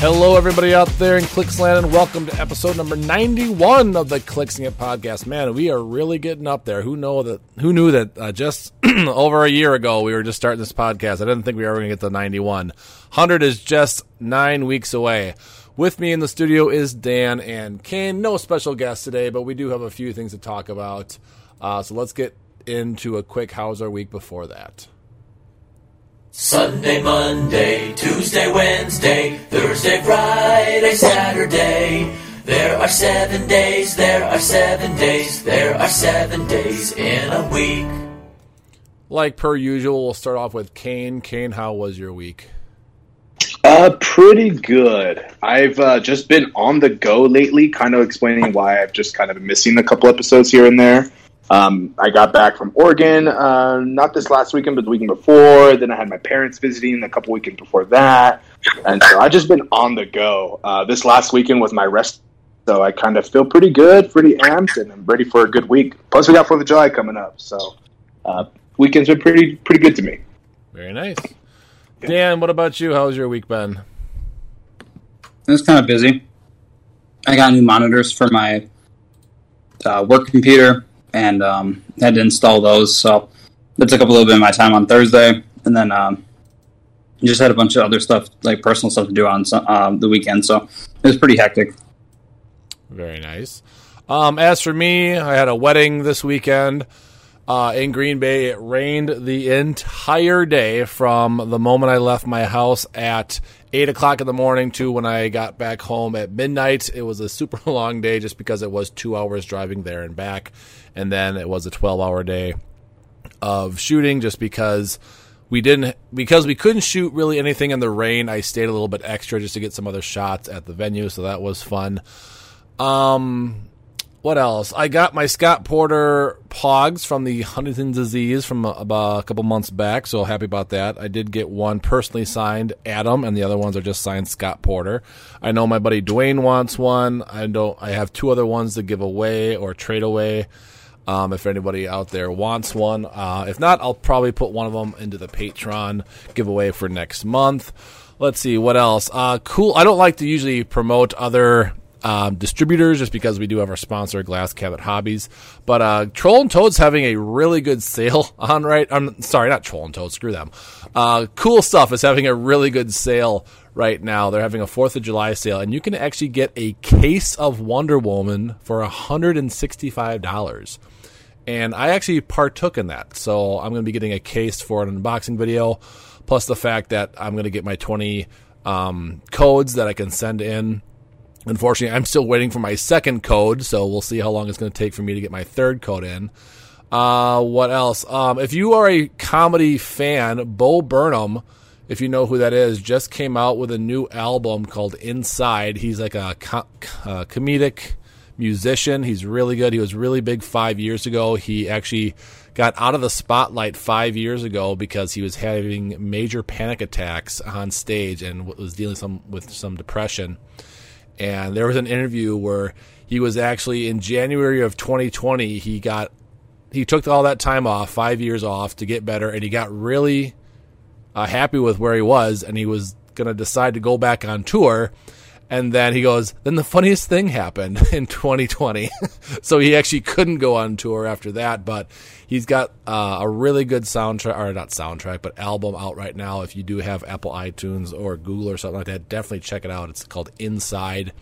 Hello, everybody out there in Clicksland, and welcome to episode number 91 of the Clicksing It podcast. Man, we are really getting up there. Who know that? Who knew that uh, just over a year ago we were just starting this podcast? I didn't think we were ever going to get to 91. 100 is just nine weeks away. With me in the studio is Dan and Kane. No special guest today, but we do have a few things to talk about. Uh, so let's get into a quick how's our week before that. Sunday, Monday, Tuesday, Wednesday, Thursday, Friday, Saturday. There are seven days, there are seven days, there are seven days in a week. Like per usual, we'll start off with Kane. Kane, how was your week? Uh, pretty good. I've uh, just been on the go lately, kind of explaining why I've just kind of been missing a couple episodes here and there. Um, I got back from Oregon, uh, not this last weekend, but the weekend before. Then I had my parents visiting a couple weekends before that, and so I've just been on the go. Uh, this last weekend was my rest, so I kind of feel pretty good, pretty amped, and I'm ready for a good week. Plus, we got Fourth of July coming up, so uh, weekends been pretty pretty good to me. Very nice. Dan, what about you? How's your week been? It was kind of busy. I got new monitors for my uh, work computer and um, had to install those. So that took up a little bit of my time on Thursday, and then um, just had a bunch of other stuff, like personal stuff, to do on uh, the weekend. So it was pretty hectic. Very nice. Um, as for me, I had a wedding this weekend uh, in Green Bay. It rained the entire day from the moment I left my house at eight o'clock in the morning to when I got back home at midnight. It was a super long day just because it was two hours driving there and back, and then it was a twelve-hour day of shooting just because we didn't because we couldn't shoot really anything in the rain. I stayed a little bit extra just to get some other shots at the venue, so that was fun. Um, what else? I got my Scott Porter pogs from the Huntington disease from about a couple months back, so happy about that. I did get one personally signed Adam, and the other ones are just signed Scott Porter. I know my buddy Dwayne wants one. I don't. I have two other ones to give away or trade away. Um, if anybody out there wants one, uh, if not, I'll probably put one of them into the Patreon giveaway for next month. Let's see what else. Uh, cool. I don't like to usually promote other um, distributors just because we do have our sponsor glass cabinet hobbies but uh, troll and toad's having a really good sale on right i'm sorry not troll and toad screw them uh, cool stuff is having a really good sale right now they're having a fourth of july sale and you can actually get a case of wonder woman for $165 and i actually partook in that so i'm going to be getting a case for an unboxing video plus the fact that i'm going to get my 20 um, codes that i can send in Unfortunately, I'm still waiting for my second code, so we'll see how long it's going to take for me to get my third code in. Uh, what else? Um, if you are a comedy fan, Bo Burnham, if you know who that is, just came out with a new album called Inside. He's like a co- uh, comedic musician. He's really good. He was really big five years ago. He actually got out of the spotlight five years ago because he was having major panic attacks on stage and was dealing some with some depression and there was an interview where he was actually in January of 2020. He got he took all that time off, five years off to get better, and he got really uh, happy with where he was, and he was going to decide to go back on tour. And then he goes, then the funniest thing happened in 2020. so he actually couldn't go on tour after that, but he's got uh, a really good soundtrack, or not soundtrack, but album out right now. If you do have Apple iTunes or Google or something like that, definitely check it out. It's called Inside.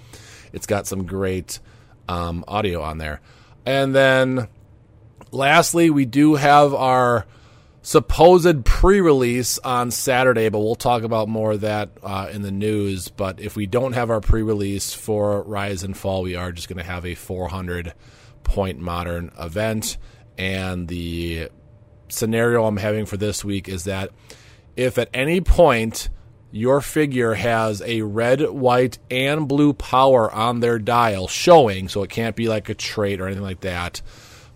It's got some great um, audio on there. And then lastly, we do have our supposed pre-release on Saturday, but we'll talk about more of that uh, in the news. But if we don't have our pre-release for Rise and Fall, we are just going to have a 400 point modern event. And the scenario I'm having for this week is that if at any point your figure has a red, white, and blue power on their dial showing, so it can't be like a trait or anything like that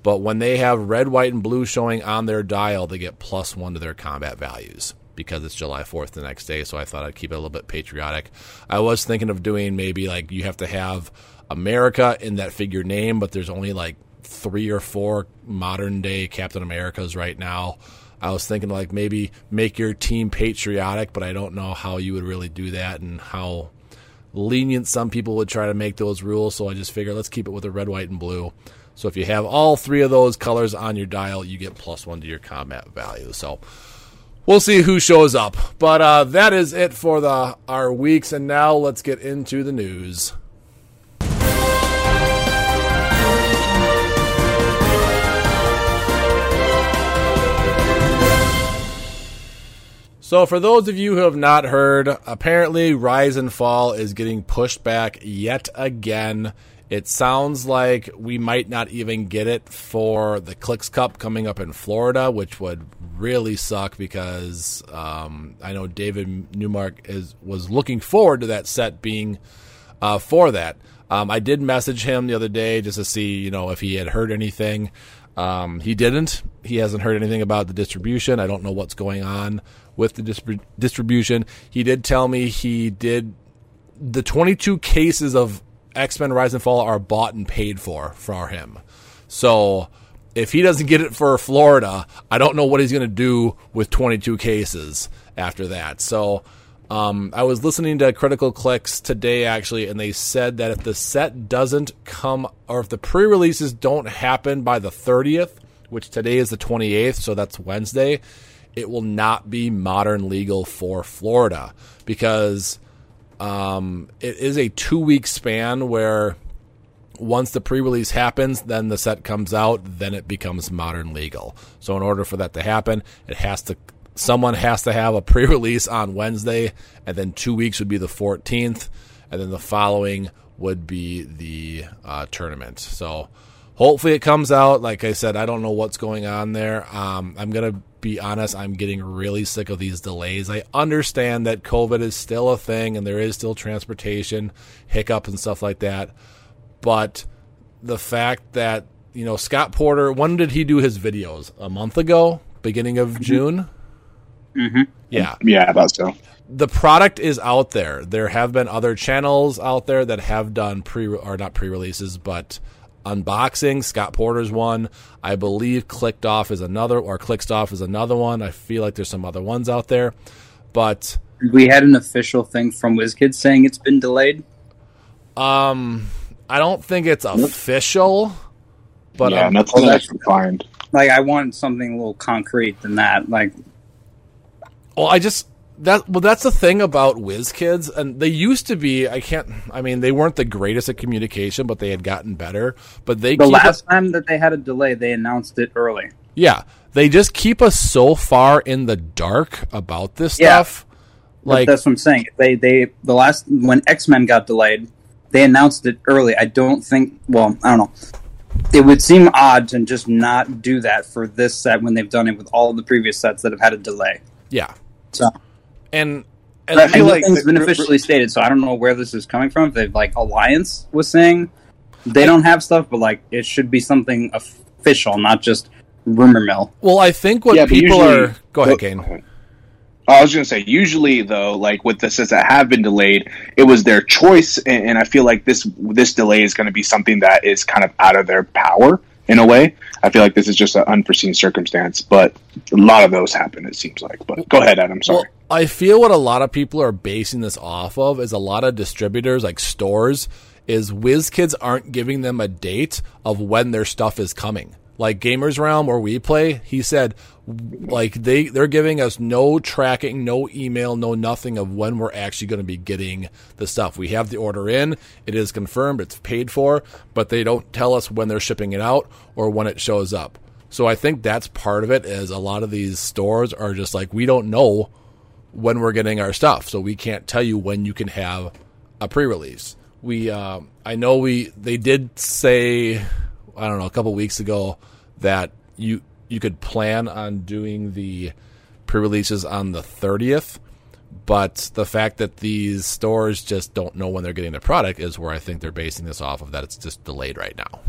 but when they have red, white, and blue showing on their dial, they get plus one to their combat values because it's July 4th the next day. So I thought I'd keep it a little bit patriotic. I was thinking of doing maybe like you have to have America in that figure name, but there's only like three or four modern day Captain Americas right now. I was thinking like maybe make your team patriotic, but I don't know how you would really do that and how lenient some people would try to make those rules. So I just figured let's keep it with the red, white, and blue. So if you have all three of those colors on your dial, you get plus one to your combat value. So we'll see who shows up. But uh, that is it for the our weeks, and now let's get into the news. So, for those of you who have not heard, apparently Rise and Fall is getting pushed back yet again. It sounds like we might not even get it for the Clicks Cup coming up in Florida, which would really suck because um, I know David Newmark is was looking forward to that set being uh, for that. Um, I did message him the other day just to see, you know, if he had heard anything. Um, he didn't. He hasn't heard anything about the distribution. I don't know what's going on with the distrib- distribution. He did tell me he did the 22 cases of X Men Rise and Fall are bought and paid for for him. So if he doesn't get it for Florida, I don't know what he's going to do with 22 cases after that. So um, I was listening to Critical Clicks today actually, and they said that if the set doesn't come or if the pre releases don't happen by the 30th, which today is the 28th, so that's Wednesday it will not be modern legal for Florida because um, it is a two week span where once the pre release happens, then the set comes out, then it becomes modern legal. So, in order for that to happen, it has to someone has to have a pre release on Wednesday, and then two weeks would be the 14th, and then the following would be the uh, tournament. So, hopefully, it comes out. Like I said, I don't know what's going on there. Um, I'm going to be honest, I'm getting really sick of these delays. I understand that COVID is still a thing and there is still transportation hiccups and stuff like that. But the fact that, you know, Scott Porter, when did he do his videos? A month ago? Beginning of mm-hmm. June? Mm-hmm. Yeah. Yeah, about so. The product is out there. There have been other channels out there that have done pre or not pre releases, but unboxing. Scott Porter's one. I believe Clicked Off is another, or Clicked Off is another one. I feel like there's some other ones out there, but we had an official thing from WizKids saying it's been delayed. Um, I don't think it's official, but yeah, um, nothing that's find. Like, I want something a little concrete than that. Like, well, I just that well that's the thing about WizKids and they used to be i can't i mean they weren't the greatest at communication but they had gotten better but they the last time that they had a delay they announced it early. Yeah. They just keep us so far in the dark about this yeah. stuff. Like that's what i'm saying. They they the last when x-men got delayed they announced it early. I don't think well i don't know. It would seem odd to just not do that for this set when they've done it with all the previous sets that have had a delay. Yeah. So and and I feel like it's been officially stated, so I don't know where this is coming from. If they like Alliance was saying they don't have stuff, but like it should be something official, not just rumor mill. Well, I think what yeah, people usually, are. Go ahead, Kane. Oh, I was going to say, usually though, like with the sets that have been delayed, it was their choice, and, and I feel like this this delay is going to be something that is kind of out of their power in a way. I feel like this is just an unforeseen circumstance, but a lot of those happen. It seems like. But go ahead, Adam. Sorry. Well, I feel what a lot of people are basing this off of is a lot of distributors, like stores, is WizKids aren't giving them a date of when their stuff is coming. Like Gamers Realm, where we play, he said, like they they're giving us no tracking, no email, no nothing of when we're actually going to be getting the stuff. We have the order in, it is confirmed, it's paid for, but they don't tell us when they're shipping it out or when it shows up. So I think that's part of it. Is a lot of these stores are just like we don't know when we're getting our stuff, so we can't tell you when you can have a pre-release. We uh, I know we they did say I don't know a couple weeks ago that you you could plan on doing the pre-releases on the 30th but the fact that these stores just don't know when they're getting the product is where I think they're basing this off of that it's just delayed right now.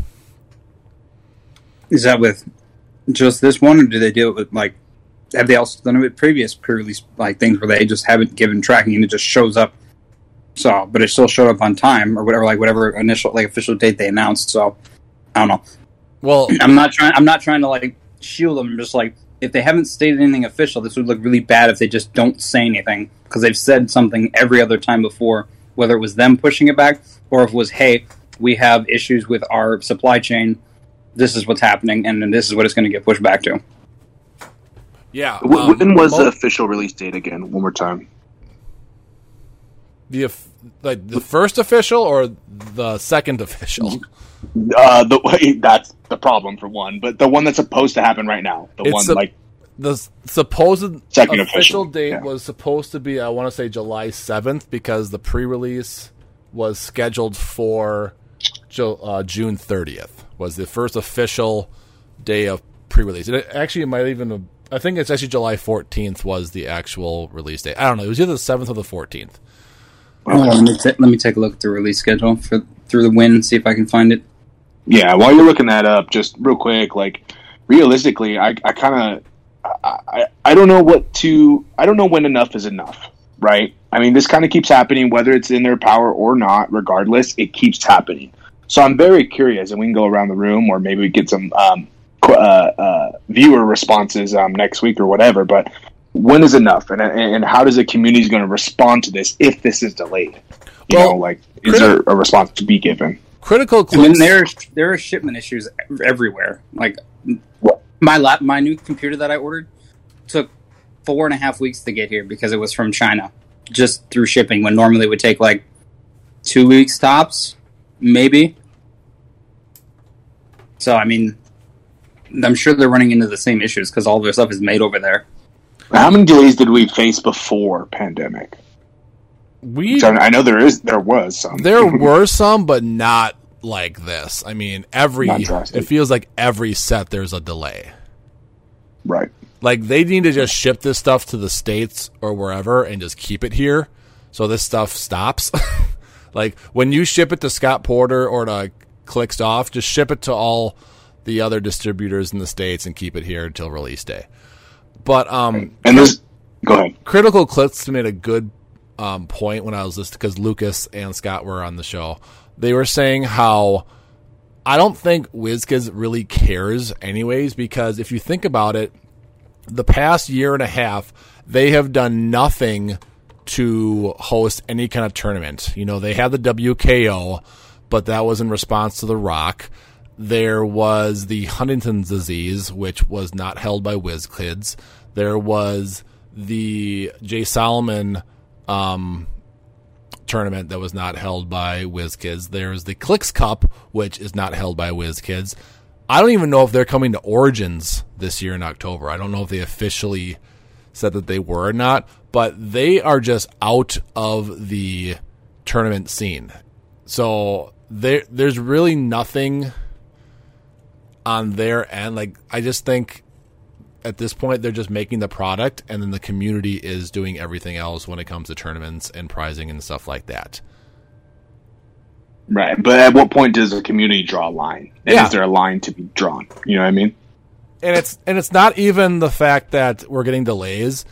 Is that with just this one, or do they do it with like? Have they also done it with previous pre-release like things where they just haven't given tracking and it just shows up? So, but it still showed up on time or whatever, like whatever initial like official date they announced. So, I don't know. Well, I'm not trying. I'm not trying to like shield them. I'm just like if they haven't stated anything official, this would look really bad if they just don't say anything because they've said something every other time before, whether it was them pushing it back or if it was, hey, we have issues with our supply chain. This is what's happening, and then this is what it's going to get pushed back to. Yeah. Um, when was the official release date again? One more time. the like the first official or the second official? Uh, the that's the problem for one, but the one that's supposed to happen right now, the It's one a- like The supposed Second official official, date yeah. was supposed to be I want to say July seventh because the pre-release was scheduled for uh, June thirtieth. Was the first official day of pre-release. It actually it might even I think it's actually July fourteenth was the actual release date. I don't know. It was either the seventh or the fourteenth. Oh, let, me ta- let me take a look at the release schedule for through the win and see if I can find it. Yeah, while you're looking that up, just real quick, like realistically, I, I kind of, I, I, I don't know what to, I don't know when enough is enough, right? I mean, this kind of keeps happening, whether it's in their power or not. Regardless, it keeps happening. So I'm very curious, and we can go around the room, or maybe we get some um, qu- uh, uh, viewer responses um, next week or whatever. But when is enough, and and how does the community going to respond to this if this is delayed? You Well, know, like is there a response to be given? Critical I mean, clicks. there there are shipment issues everywhere. Like my lap, my new computer that I ordered took four and a half weeks to get here because it was from China, just through shipping. When normally it would take like two weeks tops, maybe. So I mean, I'm sure they're running into the same issues because all their stuff is made over there. How many delays did we face before pandemic? we So I know there is, there was some. There were some, but not like this. I mean, every it feels like every set there's a delay. right. Like they need to just ship this stuff to the states or wherever and just keep it here, so this stuff stops. like when you ship it to Scott Porter or to Clicks Off, just ship it to all the other distributors in the states and keep it here until release day. But um, And this, go ahead. Critical Clips made a good um, point when I was listening because Lucas and Scott were on the show. They were saying how I don't think WizKids really cares, anyways, because if you think about it, the past year and a half, they have done nothing to host any kind of tournament. You know, they had the WKO, but that was in response to The Rock. There was the Huntington's disease, which was not held by WizKids. There was the Jay Solomon um, tournament that was not held by WizKids. There's the Clicks Cup, which is not held by WizKids. I don't even know if they're coming to Origins this year in October. I don't know if they officially said that they were or not, but they are just out of the tournament scene. So there there's really nothing on their end. Like I just think at this point they're just making the product and then the community is doing everything else when it comes to tournaments and prizing and stuff like that. Right. But at what point does the community draw a line? And Yeah. is there a line to be drawn? You know what I mean? and it's and it's not even the fact that we're getting delays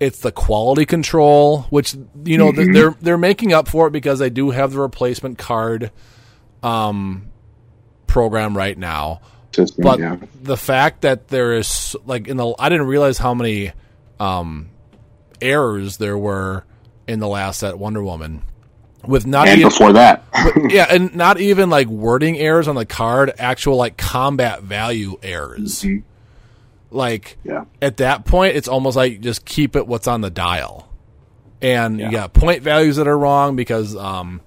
it's the quality control which you know th- they're they're making up for it because they do have the replacement card um program right now System, but yeah. the fact that there is like in the I didn't realize how many um errors there were in the last set Wonder Woman with not And even before that. yeah, and not even like wording errors on the card, actual like combat value errors. Like Yeah. at that point, it's almost like just keep it what's on the dial, and Yeah. you got point values that are wrong because um,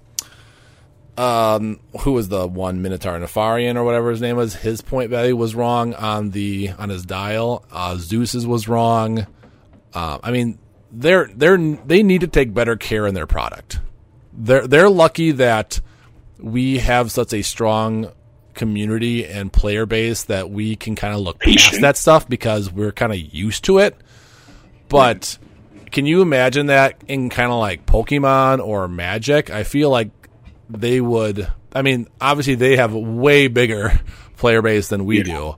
um, who was the one Minotaur Nefarian or whatever his name was? His point value was wrong on the on his dial. Uh, Zeus's was wrong. Uh, I mean, they're they're they need to take better care in their product. They're they're lucky that we have such a strong community and player base that we can kind of look past that stuff because we're kind of used to it. But can you imagine that in kind of like Pokemon or Magic? I feel like they would. I mean, obviously they have a way bigger player base than we do.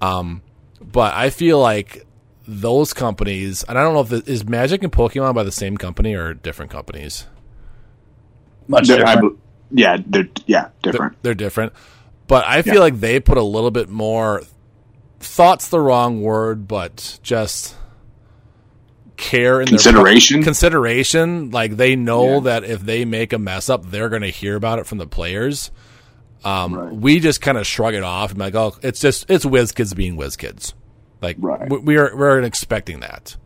Um, but I feel like those companies, and I don't know if it, is Magic and Pokemon by the same company or different companies. Much They're- different. be- yeah, they're yeah They're, different. they're different, but I feel Yeah. like they put a little bit more thought's the wrong word, but just care and Consideration? consideration. Like they know Yeah. that if they make a mess up, they're going to hear about it from the players. Um, Right. We just kind of shrug it off and like, oh, it's just it's WizKids being WizKids. Like Right. we, we are we're expecting that.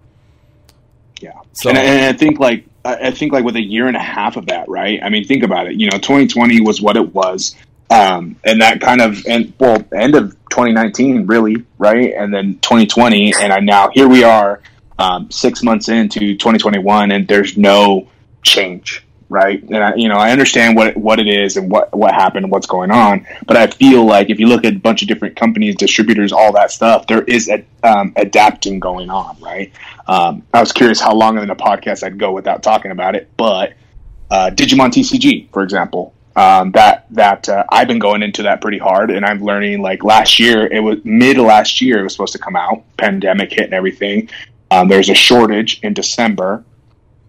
Yeah, So- and, I- and I think like I I think like with a year and a half of that, right? I mean, think about it. You know, 2020 was what it was, um, and that kind of and well, end of 2019, really, right? And then 2020, and I now here we are, um, six months into 2021, and there's no change, right? And I, you know, I understand what what it is and what what happened and what's going on, but I feel like if you look at a bunch of different companies, distributors, all that stuff, there is a um, adapting going on, right? Um, I was curious how long in a podcast I'd go without talking about it, but uh, Digimon TCG, for example, um, that that uh, I've been going into that pretty hard, and I'm learning. Like last year, it was mid last year, it was supposed to come out. Pandemic hit and everything. Um, there's a shortage in December,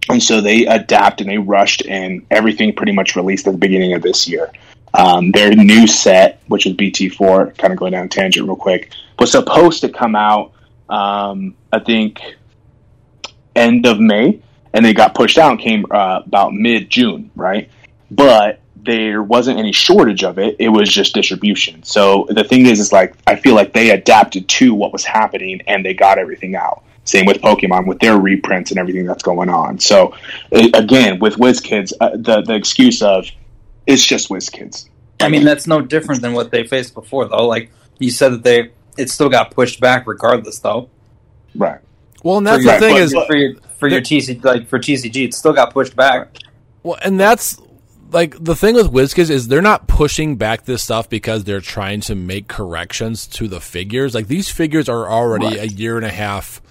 and so they adapt and they rushed, and everything pretty much released at the beginning of this year. Um, their new set, which is BT4, kind of going down tangent real quick, was supposed to come out. Um, I think end of May, and they got pushed out and came uh, about mid June, right? But there wasn't any shortage of it; it was just distribution. So the thing is, is like I feel like they adapted to what was happening and they got everything out. Same with Pokemon with their reprints and everything that's going on. So again, with WizKids, uh, the the excuse of it's just WizKids. I mean, that's no different than what they faced before, though. Like you said that they, it still got pushed back regardless, though. Right. Well, and that's for the your, thing but- is, for your for your TC like for TCG, it still got pushed back. Well, and that's like the thing with WizKids is they're not pushing back this stuff because they're trying to make corrections to the figures. Like these figures are already Right. a year and a half, m-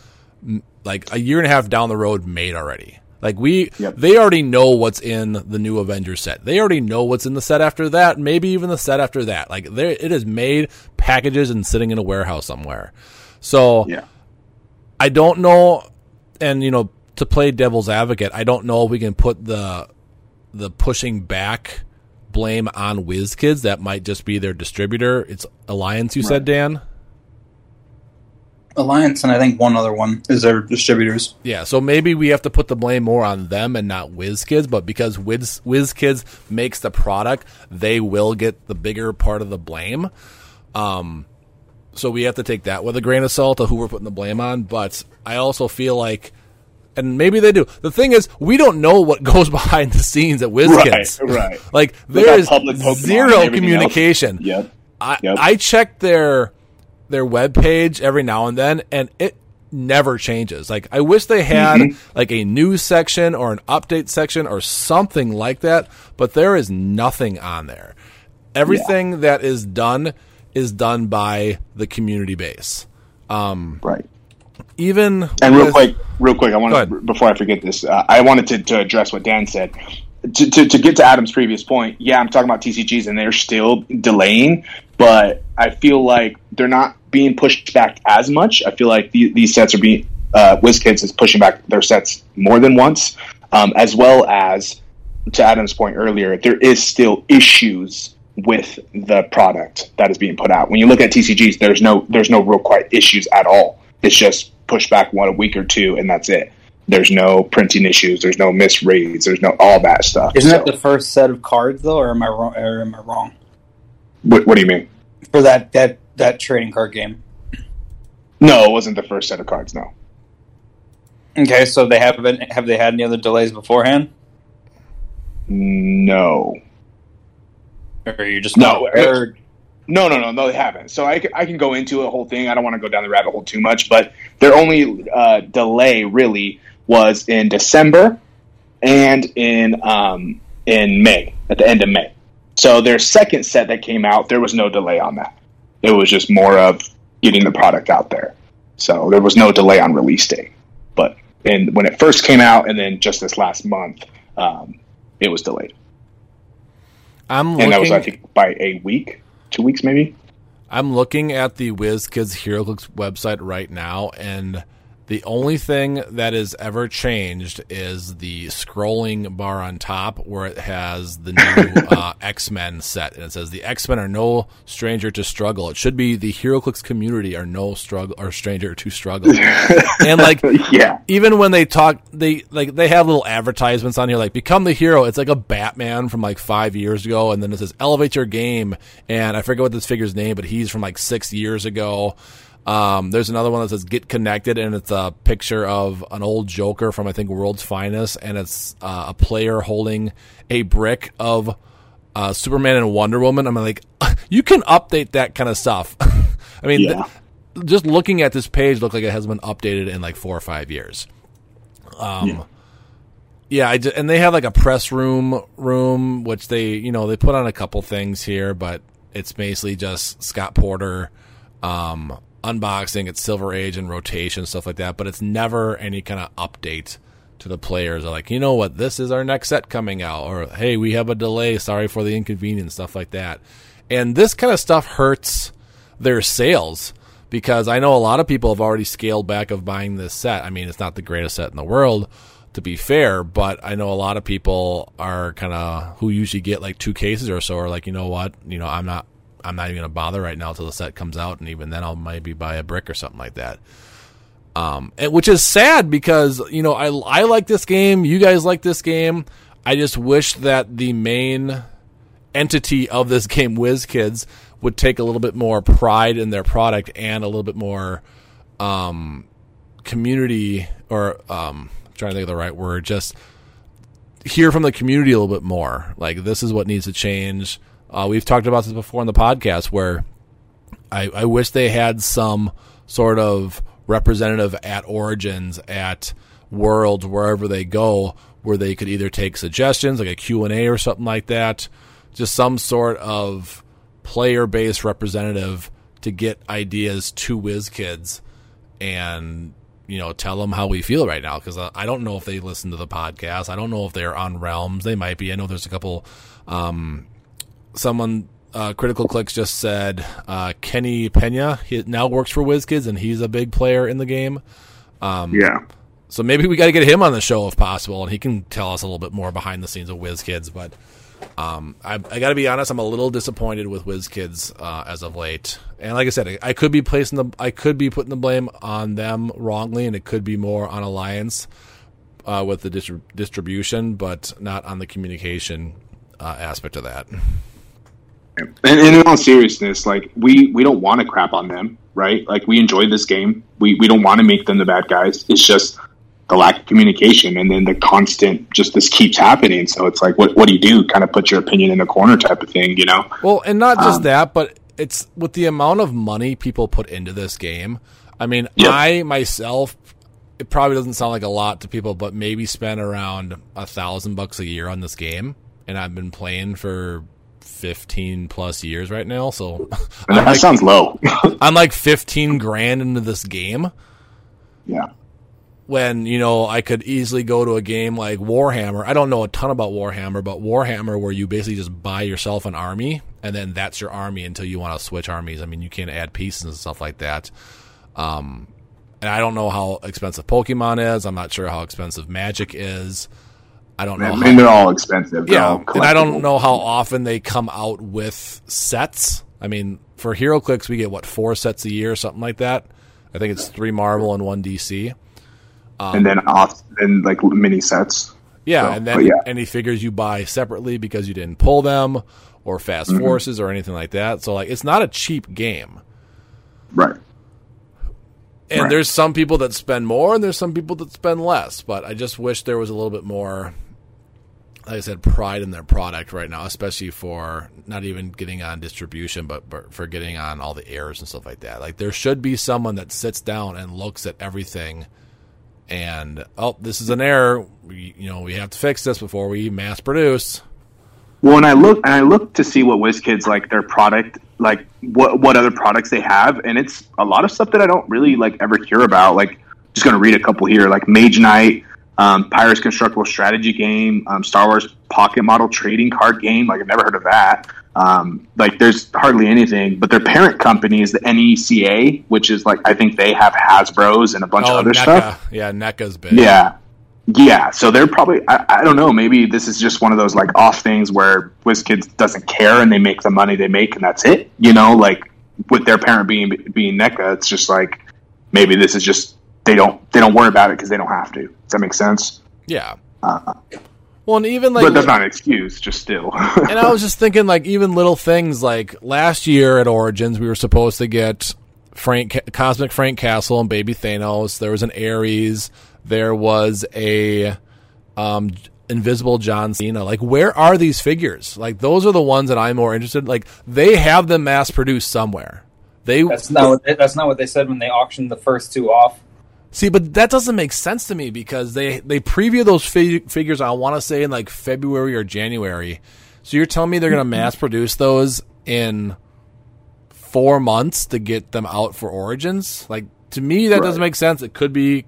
like a year and a half down the road made already. Like we, Yep. they already know what's in the new Avengers set. They already know what's in the set after that, maybe even the set after that. Like there, it is made packages and sitting in a warehouse somewhere. So Yeah. I don't know, and you know, to play devil's advocate, I don't know if we can put the the pushing back blame on WizKids. That might just be their distributor. It's Alliance, you said, Dan. Alliance and I think one other one is their distributors. Yeah, so maybe we have to put the blame more on them and not WizKids, but because Wiz WizKids makes the product, they will get the bigger part of the blame. Um, so we have to take that with a grain of salt of who we're putting the blame on. But I also feel like, and maybe they do. The thing is, we don't know what goes behind the scenes at WizKids. Right, right. Like Look there how is public zero everything else- communication. Yep. I Yep. I check their their web page every now and then, and it never changes. Like I wish they had Mm-hmm. like a news section or an update section or something like that, but there is nothing on there. Everything that is done is done by the community base. Right. Even And real with- quick, real quick, I want to before I forget this, uh, I wanted to, to address what Dan said. To, to, to get to Adam's previous point, yeah, I'm talking about TCGs, and they're still delaying, but I feel like they're not being pushed back as much. I feel like the, these sets are being uh, WizKids is pushing back their sets more than once, um, as well as to Adam's point earlier, there is still issues with the product that is being put out. When you look at TCGs, there's no there's no real quite issues at all. It's just pushed back one a week or two, and that's it. There's no printing issues. There's no missed reads. There's no all that stuff. Isn't that the first set of cards though, or am I wrong? Or am I wrong what, what do you mean? for that that that trading card game? No, it wasn't the first set of cards. No. Okay, so they haven't have they had any other delays beforehand, No. or you just No? No, no, no, no, they haven't. So I can go into a whole thing. I don't want to go down the rabbit hole too much, but their only uh, delay really was in December and in um, in May, at the end of May. So their second set that came out, there was no delay on that. It was just more of getting the product out there. So there was no delay on release date. But and when it first came out, and then just this last month, um, it was delayed, I'm and that was I think by a week, two weeks maybe. I'm looking at the WizKids HeroClix website right now, and The only thing that is ever changed is the scrolling bar on top where it has the new uh, X Men set, and it says the X Men are no stranger to struggle. It should be the HeroClix community are no struggle or stranger to struggle. and like, yeah, even when they talk, they like they have little advertisements on here like "Become the hero." It's like a Batman from like five years ago, and then it says "Elevate your game," and I forget what this figure's name, but he's from like six years ago. Um, there's another one that says "Get Connected," and it's a picture of an old Joker from I think World's Finest, and it's uh, a player holding a brick of uh, Superman and Wonder Woman. I'm like, you can update that kind of stuff. I mean, Yeah. th- just looking at this page, look like it has been updated in like four or five years. Um, yeah, I ju- and they have like a press room room, which they you know they put on a couple things here, but it's basically just Scott Porter um, unboxing, it's Silver Age and rotation stuff like that. But it's never any kind of update to the players. Or like, you know what, this is our next set coming out, or hey, we have a delay. Sorry for the inconvenience, stuff like that. And this kind of stuff hurts their sales because I know a lot of people have already scaled back of buying this set. I mean, it's not the greatest set in the world, to be fair, but I know a lot of people are kind of who usually get like two cases or so are like, you know what, you know, I'm not, I'm not even gonna bother right now till the set comes out, and even then I'll maybe buy a brick or something like that. Um, and, which is sad because you know I I like this game, you guys like this game. I just wish that the main entity of this game, WizKids, would take a little bit more pride in their product and a little bit more um, community or um, I'm trying to think of the right word, just hear from the community a little bit more. Like this is what needs to change. Uh, we've talked about this before in the podcast where I, I wish they had some sort of representative at Origins, at Worlds, wherever they go, where they could either take suggestions, like a Q&A or something like that, just some sort of player-based representative to get ideas to WizKids and you know tell them how we feel right now because I don't know if they listen to the podcast. I don't know if they're on Realms. They might be. I know there's a couple. Um, someone uh, critical clicks just said uh, Kenny Pena he now works for WizKids and he's a big player in the game. yeah. So maybe we got to get him on the show if possible, and he can tell us a little bit more behind the scenes of WizKids. But um, I, I got to be honest, I'm a little disappointed with WizKids uh, as of late. And like I said, I, I could be placing the I could be putting the blame on them wrongly, and it could be more on Alliance uh, with the distri- distribution, but not on the communication uh, aspect of that. And, and in all seriousness, like we we don't want to crap on them, right? Like we enjoy this game. We we don't want to make them the bad guys. It's just the lack of communication, and then the constant just this keeps happening. So it's like, what what do you do? Kind of put your opinion in the corner, type of thing, you know? Well, and not just Um, that, but it's with the amount of money people put into this game. I mean, Yep. I myself, it probably doesn't sound like a lot to people, but maybe spend around a thousand bucks a year on this game, and I've been playing for fifteen plus years right now. So that like, sounds low. I'm like fifteen grand into this game yeah. when you know I could easily go to a game like Warhammer. I don't know a ton about Warhammer, but Warhammer where you basically just buy yourself an army and then that's your army until you want to switch armies. I mean, you can add pieces and stuff like that. Um, and I don't know how expensive Pokemon is. I'm not sure how expensive Magic is. I don't know. I how, mean, they're all expensive. They're yeah, all and I don't know how often they come out with sets. I mean, for HeroClix, we get what four sets a year, or something like that. I think it's three Marvel and one DC. And then off, then like mini sets. Yeah, So, and then yeah. any figures you buy separately because you didn't pull them, or Fast Mm-hmm. Forces, or anything like that. So like, it's not a cheap game. Right. And Right. there's some people that spend more, and there's some people that spend less. But I just wish there was a little bit more, like I said, pride in their product right now, especially for not even getting on distribution, but, for getting on all the errors and stuff like that. Like there should be someone that sits down and looks at everything, and oh, this is an error. We, you know, we have to fix this before we mass produce. Well, and I look and I look to see what WizKids like their product, like what what other products they have, and it's a lot of stuff that I don't really like ever hear about. Like, just gonna read a couple here, like Mage Knight, um, Pirates Constructible Strategy Game, um, Star Wars Pocket Model Trading Card Game. Like, I've never heard of that. Um, like there's hardly anything, but their parent company is the NECA, which is like I think they have Hasbro's and a bunch oh, of other NECA. stuff. Yeah, NECA's big. Yeah. Yeah, so they're probably I, I don't know, maybe this is just one of those like off things where WizKids doesn't care and they make the money they make and that's it. You know, like with their parent being being NECA, it's just like maybe this is just they don't they don't worry about it because they don't have to. Does that make sense? Yeah. Uh, Well, and even like but that's not an excuse, just still. and I was just thinking, like, even little things like last year at Origins, we were supposed to get Frank, Cosmic Frank Castle and Baby Thanos. There was an Ares. There was a um, Invisible John Cena. Like, where are these figures? Like, those are the ones that I'm more interested. Like, they have them mass produced somewhere. They That's not what they, that's not what they said when they auctioned the first two off. See, but that doesn't make sense to me because they they preview those fig- figures. I want to say in like February or January. So you're telling me they're going to mass produce those in four months to get them out for Origins? Like to me, that doesn't make sense. It could be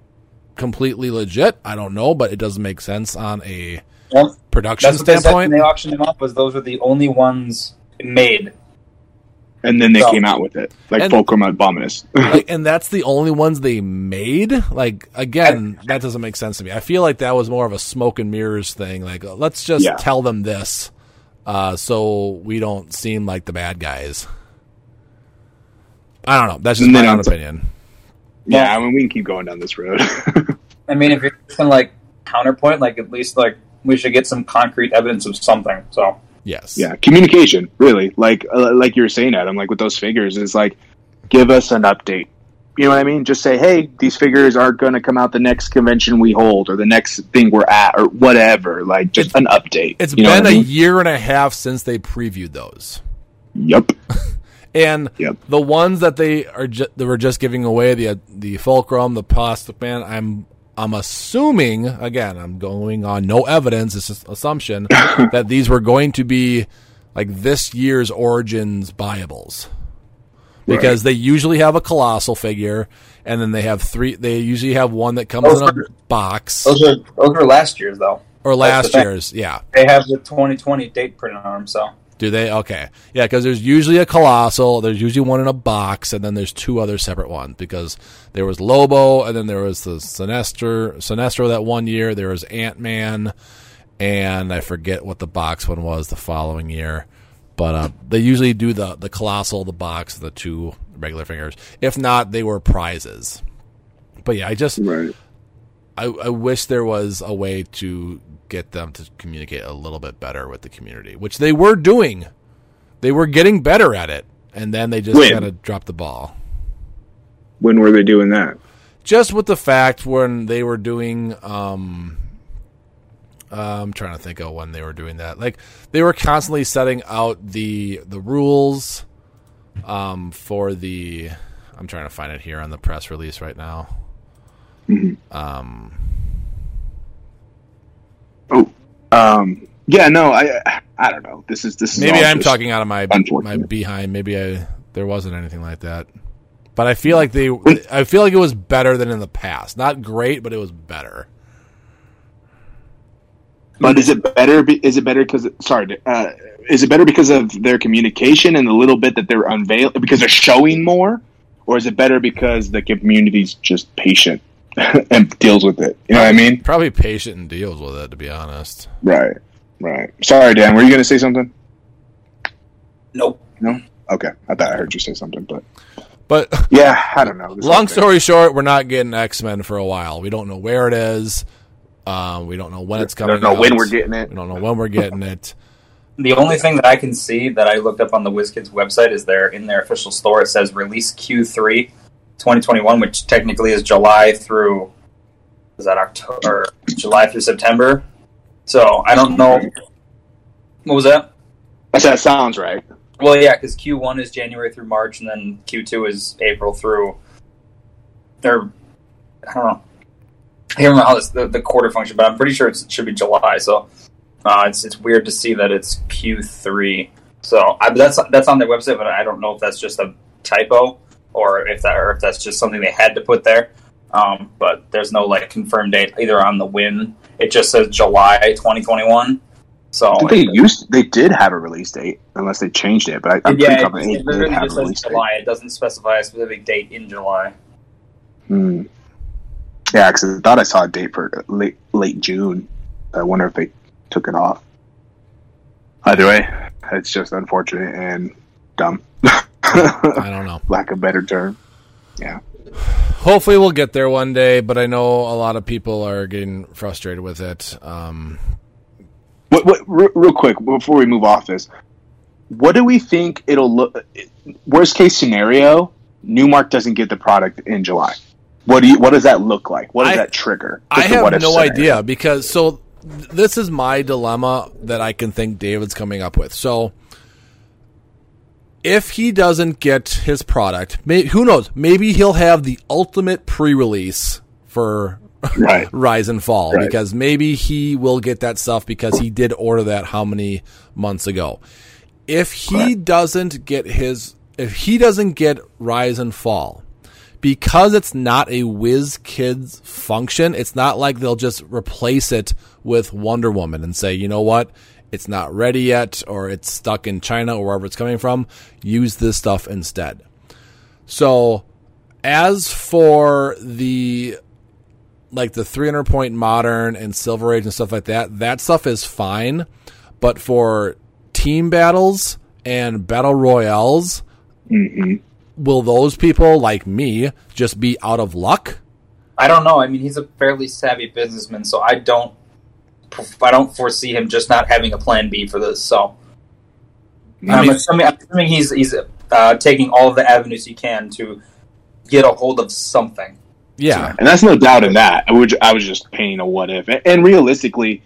completely legit. I don't know, but it doesn't make sense on a Well, production that's what they said when standpoint. they auctioned them off. Was those were the only ones made. And then they So- came out with it, like And- Fulcrum Abominus. like, and that's the only ones they made. Like again, that doesn't make sense to me. I feel like that was more of a smoke and mirrors thing. Like let's just Yeah. tell them this, uh, so we don't seem like the bad guys. I don't know. That's just my own opinion. yeah, I mean we can keep going down this road. I mean, if you're just gonna like counterpoint, like at least like we should get some concrete evidence of something. So Yes. yeah, communication, really. Like uh, like you were saying, Adam. Like with those figures, is like give us an update. You know what I mean? Just say, hey, these figures are going to come out the next convention we hold, or the next thing we're at, or whatever. Like just an update. It's You know been a mean? year and a half since they previewed those. Yep. And Yep. the ones that they are ju- they were just giving away the the fulcrum, the plastic man. I'm I'm assuming again. I'm going on no evidence. It's just assumption that these were going to be like this year's Origins Bibles. because they usually have a colossal figure, and then they have three. They usually have one that comes Those in a are- box those are those were last year's though. or last year's. Yeah. They have the 2020 date printed on them. So Do they? Okay. Yeah, because there's usually a colossal, there's usually one in a box, and then there's two other separate ones because there was Lobo, and then there was the Sinestro, Sinestro that one year. There was Ant Man, and I forget what the box one was the following year. But uh, they usually do the the colossal, the box, the two regular fingers. If not, they were prizes. But yeah, I just Right. I, I wish there was a way to get them to communicate a little bit better with the community, which they were doing. They were getting better at it, and then they just kind of dropped the ball. When were they doing that? Just with the fact when they were doing, um, uh, I'm trying to think of when they were doing that. Like they were constantly setting out the the rules um, for the. I'm trying to find it here on the press release right now. Um, Oh, um, yeah. No, I I don't know. This is this Maybe all I'm talking out of my my behind. Maybe I there wasn't anything like that. But I feel like they I feel like it was better than in the past. Not great, but it was better. But is it better? Is it better because sorry? Uh, is it better because of their communication and the little bit that they're unveiling because they're showing more, or is it better because the community's just patient and deals with it? You know what I mean? Probably patient and deals with it to be honest. Right. Right. Sorry, Dan. Were you going to say something? nope. No. Okay. I thought I heard you say something, but But yeah, I don't know. This long story short, we're not getting X Men for a while. We don't know where it is. Um, we don't know when it's I coming. don't know when we're getting it. We don't know when we're getting it. The only thing that I can see that I looked up on the WizKids website is there in their official store. It says release Q3 2021, which technically is July through is that October, July through September. So I don't know. What was that? I said that sounds right. Well, yeah, because Q1 is January through March, and then Q2 is April through. Or I don't know. I can't remember how this, the, the quarter function, but I'm pretty sure it's, it should be July. So uh, it's it's weird to see that it's Q3. So I, that's that's on their website, but I don't know if that's just a typo or if that or if that's just something they had to put there. Um, but there's no like confirmed date either on the win. It just says July 2021. So Did they used they did have a release date unless they changed it, but I, I'm yeah, pretty it, confident it have just a says release date. It doesn't specify a specific date in July. Hmm. Yeah, because I thought I saw a date for late late June. I wonder if they took it off. Either way, it's just unfortunate and dumb. I don't know. Lack of better term. Yeah. Hopefully, we'll get there one day, but I know a lot of people are getting frustrated with it. Um, What, what, re- real quick before we move off this, what do we think it'll look? Worst case scenario, Newmark doesn't get the product in July. What do you? What does that look like? What does I- that trigger? I have no scenario. idea because so th- this is my dilemma that I can think David's coming up with. So if he doesn't get his product, may, who knows? Maybe he'll have the ultimate pre-release for Right. Rise and Fall Right. because maybe he will get that stuff because he did order that how many months ago. If he doesn't get his if he doesn't get Rise and Fall because it's not a WizKids function, it's not like they'll just replace it with Wonder Woman and say, "You know what? It's not ready yet or it's stuck in China or wherever it's coming from. Use this stuff instead." So, as for the like the 300 point modern and silver age and stuff like that that stuff is fine but for team battles and battle royales will those people like me just be out of luck I don't know. I mean, he's a fairly savvy businessman, so I don't. I don't foresee him just not having a plan B for this. So I I'm, assuming, I'm assuming he's he's uh, taking all of the avenues he can to get a hold of something. yeah and that's no doubt in that. I would I was just painting a what if, and realistically,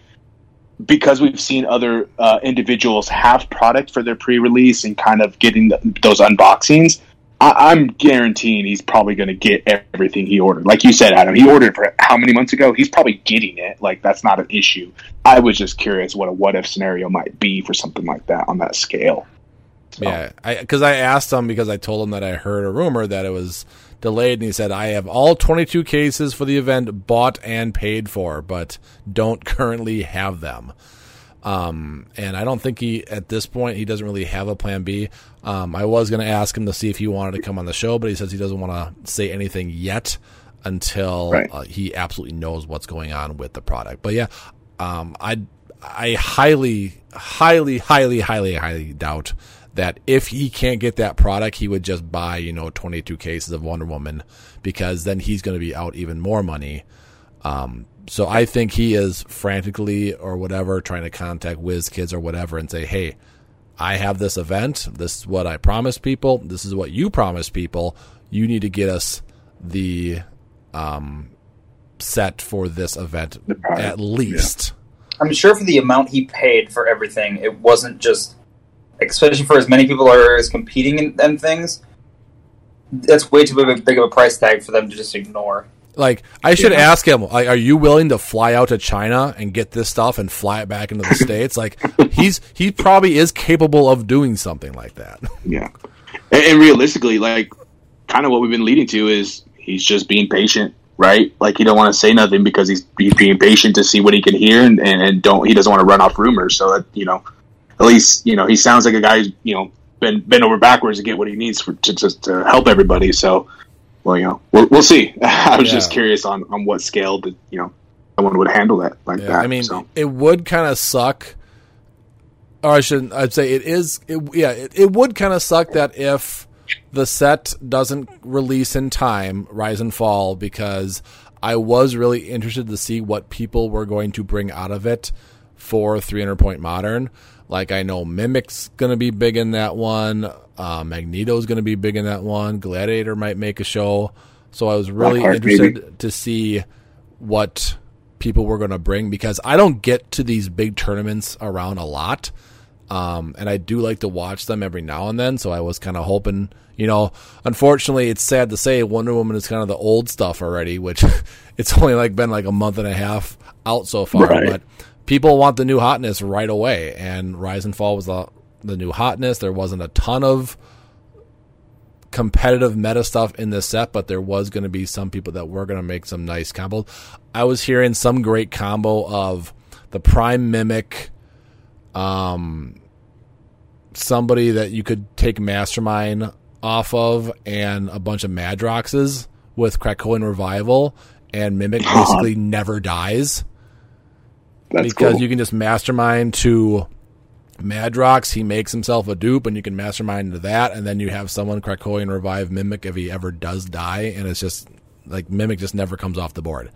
because we've seen other uh, individuals have product for their pre-release and kind of getting the, those unboxings. I, I'm guaranteeing he's probably going to get everything he ordered. Like you said, Adam, he ordered for how many months ago? He's probably getting it. Like that's not an issue. I was just curious what a what if scenario might be for something like that on that scale. So, yeah because I, asked him because i told him that i heard a rumor that it was delayed and he said i have all 22 cases for the event bought and paid for but don't currently have them Um, and I don't think he, at this point, he doesn't really have a plan B. Um, I was going to ask him to see if he wanted to come on the show, but he says he doesn't want to say anything yet until Right. uh, he absolutely knows what's going on with the product. But yeah, um, I, I highly, highly, highly, highly, highly doubt that if he can't get that product, he would just buy, you know, 22 cases of Wonder Woman because then he's going to be out even more money. Um, so I think he is frantically or whatever trying to contact WizKids or whatever and say, "Hey, I have this event. This is what I promised people. This is what you promised people. You need to get us the um, set for this event at least." I'm sure for the amount he paid for everything, it wasn't just, especially for as many people are as competing in, in things. That's way too big big of a price tag for them to just ignore. Like I should Yeah. ask him, like, are you willing to fly out to China and get this stuff and fly it back into the states? Like he's he probably is capable of doing something like that. Yeah, and, and realistically, like kind of what we've been leading to is he's just being patient, right? Like he don't want to say nothing because he's he's being patient to see what he can hear, and, and, and don't he doesn't want to run off rumors. So that you know, at least you know he sounds like a guy who's you know been bent over backwards to get what he needs for, to just to help everybody. So, well, you know, we'll, we'll see. I was just curious on on what scale that you know someone would handle that like Yeah, that. I mean, so. it would kind of suck, or I shouldn't. I'd say it is. It, yeah, it, it would kind of suck that if the set doesn't release in time, Rise and Fall, because I was really interested to see what people were going to bring out of it for 300 Point Modern. Like I know Mimic's going to be big in that one. Uh, is going to be big in that one. Gladiator might make a show. So I was really Blackheart, interested to see what people were going to bring because I don't get to these big tournaments around a lot. Um, and I do like to watch them every now and then. So I was kind of hoping, you know, unfortunately, it's sad to say Wonder Woman is kind of the old stuff already, which it's only like been like a month and a half out so far. Right. But people want the new hotness right away. And Rise and Fall was the, the new hotness. There wasn't a ton of competitive meta stuff in this set, but there was going to be some people that were going to make some nice combos. I was hearing some great combo of the Prime Mimic, um, somebody that you could take Mastermind off of and a bunch of Madroxes with Krakoan Revival, and Mimic basically never dies That's because cool. you can just Mastermind to Madrox. He makes himself a dupe, and you can Mastermind into that, and then you have someone Krakoan Revive Mimic if he ever does die, and it's just like Mimic just never comes off the board.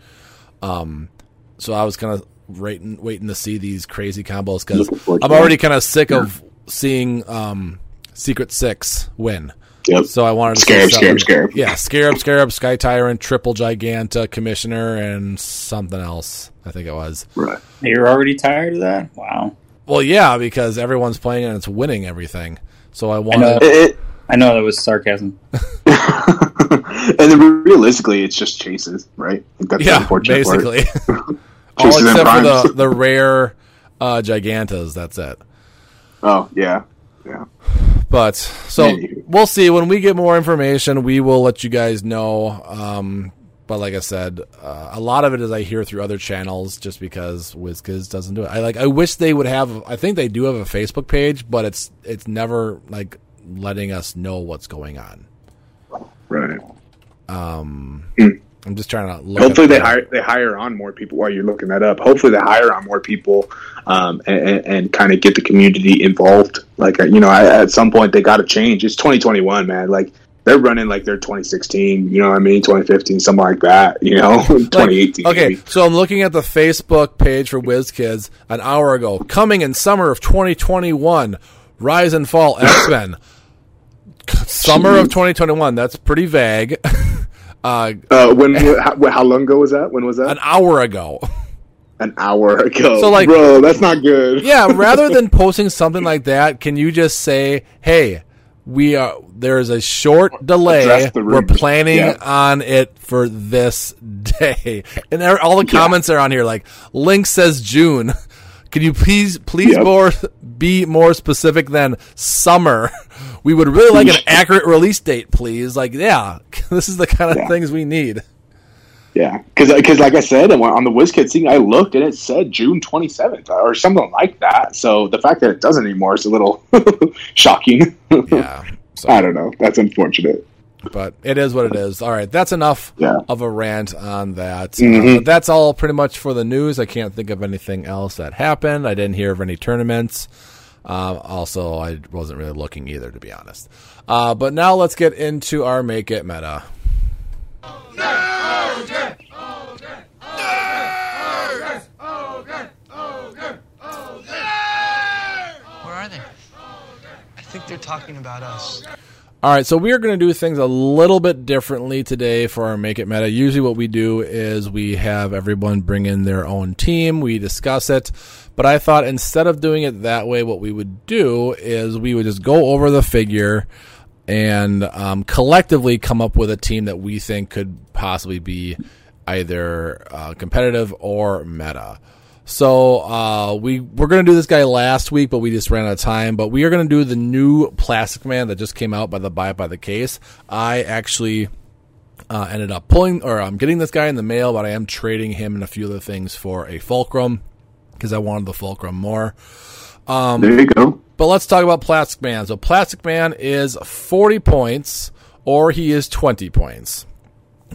Um, so I was kind of waiting, waiting to see these crazy combos because Looking forward to I'm already kind of sick of seeing um, Secret Six win. Yep. So I wanted to Scarab, see something- Scarab, Scarab. Yeah, Scarab, Scarab, Sky Tyrant, Triple Giganta, Commissioner, and something else. I think it was. right. You're already tired of that? Wow. Well, yeah, because everyone's playing and it's winning everything. So I know. wanted. It, I know that was sarcasm. and then realistically, it's just chases, right? Like, that's the Yeah, unfortunate basically. All except for the the rare uh, Gigantas. That's it. Oh yeah, yeah. But so Anywho. we'll see when we get more information. We will let you guys know. Um, but like I said, uh, a lot of it is I hear through other channels, just because WizKids doesn't do it. I like. I wish they would have. I think they do have a Facebook page, but it's it's never like letting us know what's going on. Right. Um. I'm just trying to look. Hopefully they the- hire they hire on more people while you're looking that up. Hopefully they hire on more people um, and, and, and kind of get the community involved. Like uh, you know, I, at some point they got to change. It's 2021, man. Like they're running like they're 2016. You know what I mean? 2015, something like that. You know, 2018. Okay, maybe. so I'm looking at the Facebook page for WizKids an hour ago. Coming in summer of 2021, Rise and Fall X Men. summer of 2021. That's pretty vague. uh, Uh, when how, how long ago was that? When was that? an hour ago. An hour ago. So, like- bro, that's not good. yeah, rather than posting something like that, can you just say, "Hey, we are there is a short delay. We're planning Yeah. on it for this day." And there- all the comments are on here like, "Link says June." Can you please please Yep. more be more specific than summer? We would really like an accurate release date, please. Like, yeah, this is the kind of Yeah. things we need. Yeah, because like I said, on the WizKids thing, I looked and it said June 27th or something like that. So the fact that it doesn't anymore is a little shocking. Yeah. So I don't know. That's unfortunate. but it is what it is. All right, that's enough Yeah. of a rant on that. Uh, but that's all pretty much for the news. I can't think of anything else that happened. I didn't hear of any tournaments. Um, also, I wasn't really looking either, to be honest. Uh, but now let's get into our make it meta. Where are they? I think they're talking about us. All right, so we are going to do things a little bit differently today for our Make It Meta. Usually, what we do is we have everyone bring in their own team, we discuss it. But I thought instead of doing it that way, what we would do is we would just go over the figure and um, collectively come up with a team that we think could possibly be either uh, competitive or meta. So uh, we we're gonna do this guy last week, but we just ran out of time. But we are gonna do the new Plastic Man that just came out by the Buy by the Case. I actually uh, ended up pulling or I'm getting this guy in the mail, but I am trading him and a few other things for a Fulcrum because I wanted the Fulcrum more. Um, there you go. But let's talk about Plastic Man. So Plastic Man is 40 points or he is 20 points.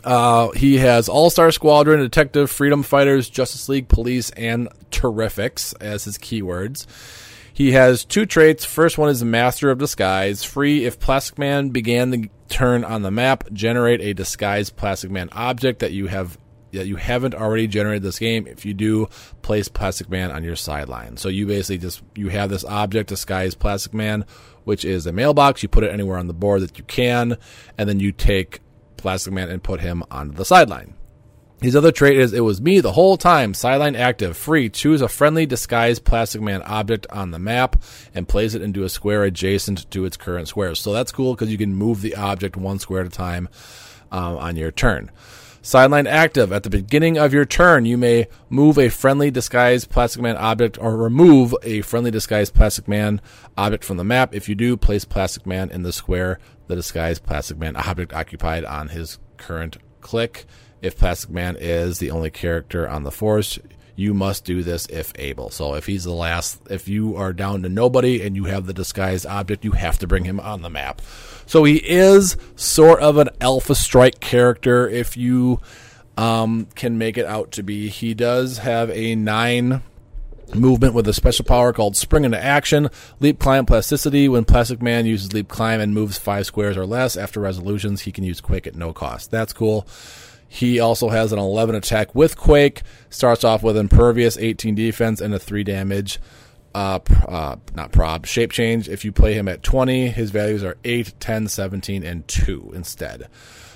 Uh, he has All Star Squadron, Detective, Freedom Fighters, Justice League, Police, and Terrifics as his keywords. He has two traits. First one is Master of Disguise. Free if Plastic Man began the turn on the map, generate a disguised Plastic Man object that you have that you haven't already generated this game. If you do, place Plastic Man on your sideline. So you basically just you have this object disguised Plastic Man, which is a mailbox. You put it anywhere on the board that you can, and then you take Plastic Man and put him on the sideline. His other trait is it was me the whole time. Sideline active. Free. Choose a friendly disguised Plastic Man object on the map and place it into a square adjacent to its current square. So that's cool because you can move the object one square at a time um, on your turn. Sideline active. At the beginning of your turn, you may move a friendly disguised Plastic Man object or remove a friendly disguised Plastic Man object from the map. If you do, place Plastic Man in the square the disguised Plastic Man object occupied on his current click. If Plastic Man is the only character on the force, you must do this if able. So if he's the last, if you are down to nobody and you have the disguised object, you have to bring him on the map. So he is sort of an Alpha Strike character if you um, can make it out to be. He does have a nine movement with a special power called Spring into Action, Leap Climb Plasticity. When Plastic Man uses Leap Climb and moves five squares or less after resolutions, he can use Quake at no cost. That's cool. He also has an 11 attack with Quake, starts off with Impervious, 18 defense, and a 3 damage. Uh, uh, not prob, shape change. If you play him at 20, his values are 8, 10, 17, and 2 instead.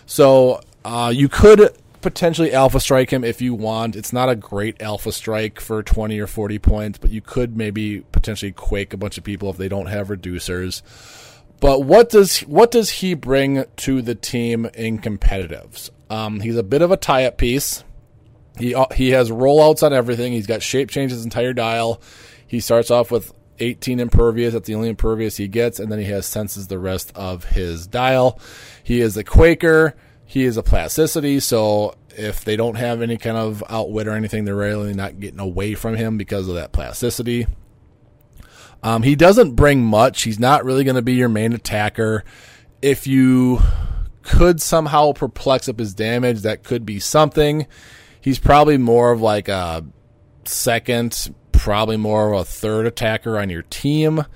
So uh, you could potentially alpha strike him if you want. It's not a great alpha strike for 20 or 40 points, but you could maybe potentially quake a bunch of people if they don't have reducers. But what does what does he bring to the team in competitives? Um, he's a bit of a tie-up piece. He uh, he has rollouts on everything. He's got shape change his entire dial. He starts off with 18 impervious. That's the only impervious he gets, and then he has senses the rest of his dial. He is a Quaker. He is a plasticity. So if they don't have any kind of outwit or anything, they're really not getting away from him because of that plasticity. Um, he doesn't bring much. He's not really going to be your main attacker. If you could somehow perplex up his damage, that could be something. He's probably more of like a second, probably more of a third attacker on your team.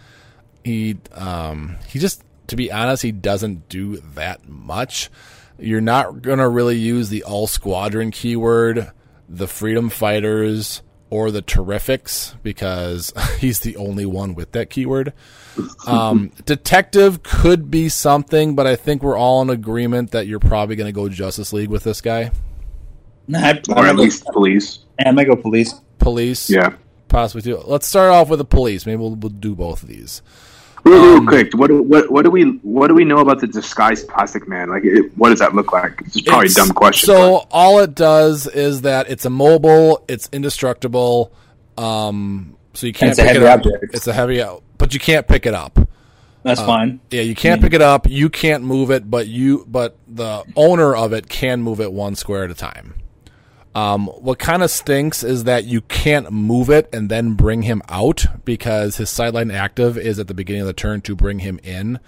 He um, he just to be honest, he doesn't do that much. You're not gonna really use the all squadron keyword, the freedom fighters, or the terrifics because he's the only one with that keyword. Um, detective could be something, but I think we're all in agreement that you're probably going to go Justice League with this guy. Nah, I, or at least police. Yeah, I'm gonna go police. Police, Yeah. possibly too. Let's start off with the police. Maybe we'll, we'll do both of these. Real, real Um, quick, what, do- what what do we what do we know about the disguised plastic man? Like, it, what does that look like? It's probably It's- a dumb question. So all it does is that it's immobile, it's indestructible, um, so you can't it's a pick heavy it up. object. It's a heavy, but you can't pick it up. That's fine. Yeah, you can't pick it up. You can't move it, but you but the owner of it can move it one square at a time. Um, what kind of stinks is that you can't move it and then bring him out because his sideline active is at the beginning of the turn to bring him in.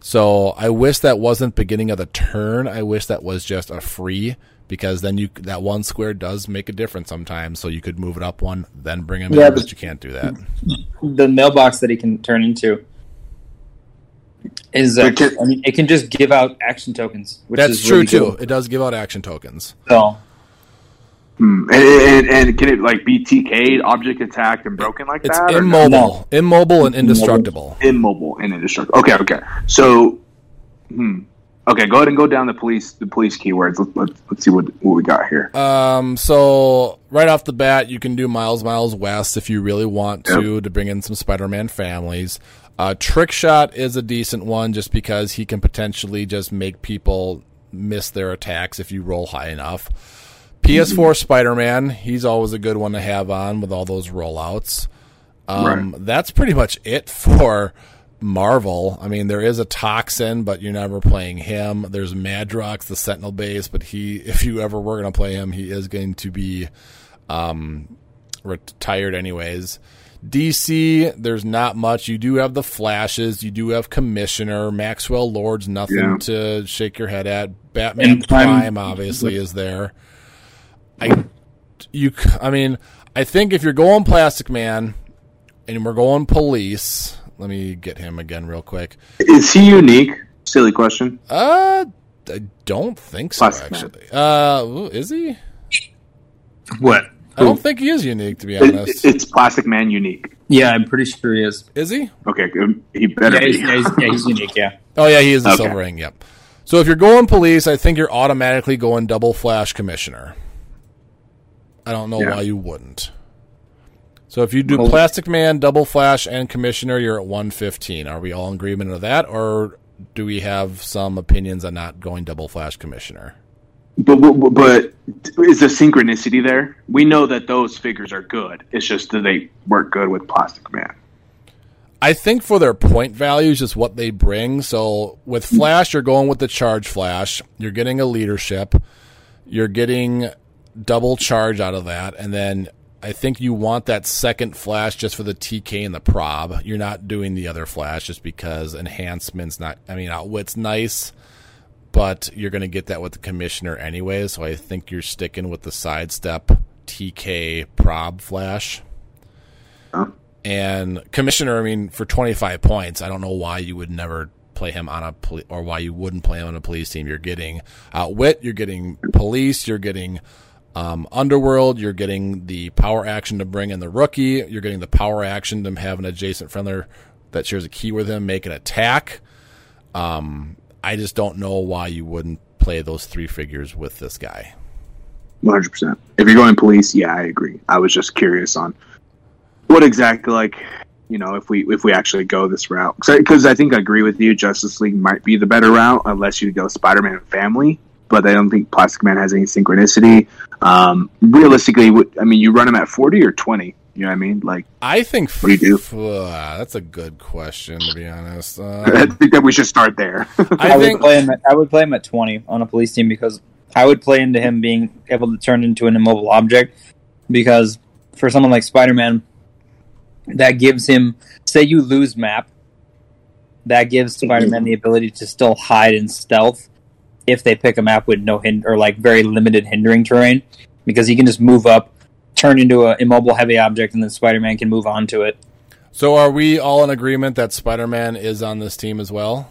So I wish that wasn't beginning of the turn. I wish that was just a free because then you that one square does make a difference sometimes. So you could move it up one, then bring him Yeah, in, but- but you can't do that. The mailbox that he can turn into is uh, But can- I mean, it can just give out action tokens, which That's is true really too. cool. It does give out action tokens. So Hmm. and, and, and can it like be TK'd, object attacked, and broken like It's that? or no? immobile, immobile and indestructible. immobile and indestructible. Okay, okay. So, hmm. Okay, go ahead and go down the police the police keywords. Let's let's, let's see what what we got here. Um, so right off the bat, you can do Miles Miles West if you really want to to bring in some Spider-Man families. Uh, Trick Shot is a decent one just because he can potentially just make people miss their attacks if you roll high enough. PS4 Spider-Man, he's always a good one to have on with all those rollouts. Um, That's pretty much it for Marvel. I mean, there is a Toxin, but you're never playing him. There's Madrox, the Sentinel base, but he, if you ever were going to play him, he is going to be um, retired anyways. DC, there's not much. You do have the flashes. You do have Commissioner. Maxwell Lord's nothing Yeah. to shake your head at. Batman Prime- Prime obviously is there. I you c- I mean, I think if you're going Plastic Man and we're going police, let me get him again real quick. Is he unique? Silly question. Uh I don't think so Plastic Man. actually. Uh ooh, is he? what? I don't think he is unique to be It- honest. it's Plastic Man unique. Yeah, I'm pretty sure he is. Is he? Okay, good. He better Yeah, he's, be. yeah, he's, yeah, he's unique. Yeah. Oh yeah, he is the Okay. silver ring, yep. So if you're going police, I think you're automatically going double flash commissioner. I don't know Yeah. why you wouldn't. So if you do Well- Plastic Man, Double Flash, and Commissioner, you're at 115. Are we all in agreement of that, or do we have some opinions on not going Double Flash Commissioner? But, but but is the synchronicity there? We know that those figures are good. It's just that they work good with Plastic Man. I think for their point values, just what they bring. So with Flash, you're going with the Charge Flash. You're getting a leadership. You're getting double charge out of that, and then I think you want that second flash just for the TK and the prob. You're not doing the other flash just because enhancement's not. I mean, uh, outwit's nice, but you're going to get that with the commissioner anyway. So I think you're sticking with the sidestep TK prob flash. Huh? And commissioner, I mean, for 25 points, I don't know why you would never play him on a poli- or why you wouldn't play him on a police team. You're getting outwit, you're getting police, you're getting um, underworld, you're getting the power action to bring in the rookie, you're getting the power action to have an adjacent friendly that shares a key with him make an attack. Um, I just don't know why you wouldn't play those three figures with this guy. One hundred percent. If you're going police, yeah, I agree. I was just curious on what exactly, like, you know, if we if we actually go this route, because I think I agree with you. Justice League might be the better route unless you go Spider-Man Family, but I don't think Plastic Man has any synchronicity. Um, realistically, I mean, you run him at forty or twenty. You know what I mean? Like, I think What do you do? f- uh, that's a good question to be honest. I Um, think that we should start there. I, I would play him. At, I would play him at twenty on a police team because I would play into him being able to turn into an immobile object. Because for someone like Spider Man, that gives him. Say you lose map, that gives Spider Man the ability to still hide in stealth if they pick a map with no hind or like very limited hindering terrain, because he can just move up, turn into an immobile heavy object, and then Spider Man can move on to it. so. Are we all in agreement that Spider-Man is on this team as well?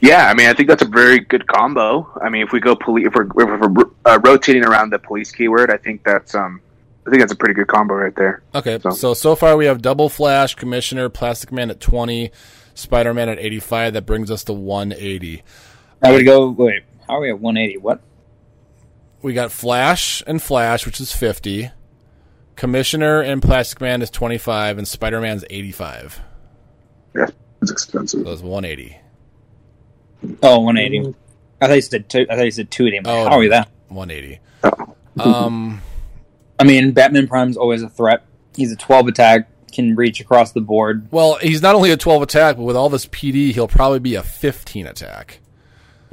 Yeah, I mean, I think that's a very good combo. I mean, if we go police, if we're, if we're uh, rotating around the police keyword, I think that's um, I think that's a pretty good combo right there. Okay, So- so so far we have Double Flash, Commissioner, Plastic Man at twenty, Spider Man at eighty five. That brings us to one eighty. I would go. Wait, how are we at one eighty? What? We got Flash and Flash, which is fifty. Commissioner and Plastic Man is twenty five, and Spider Man's eighty five. Yeah, it's expensive. So it's one eighty. Oh, 180. I thought you said two, I thought you said 280. Oh, How are we that? One eighty. Oh. Um. I mean, Batman Prime's always a threat. He's a 12 attack, can reach across the board. Well, he's not only a twelve attack, but with all this PD, he'll probably be a fifteen attack.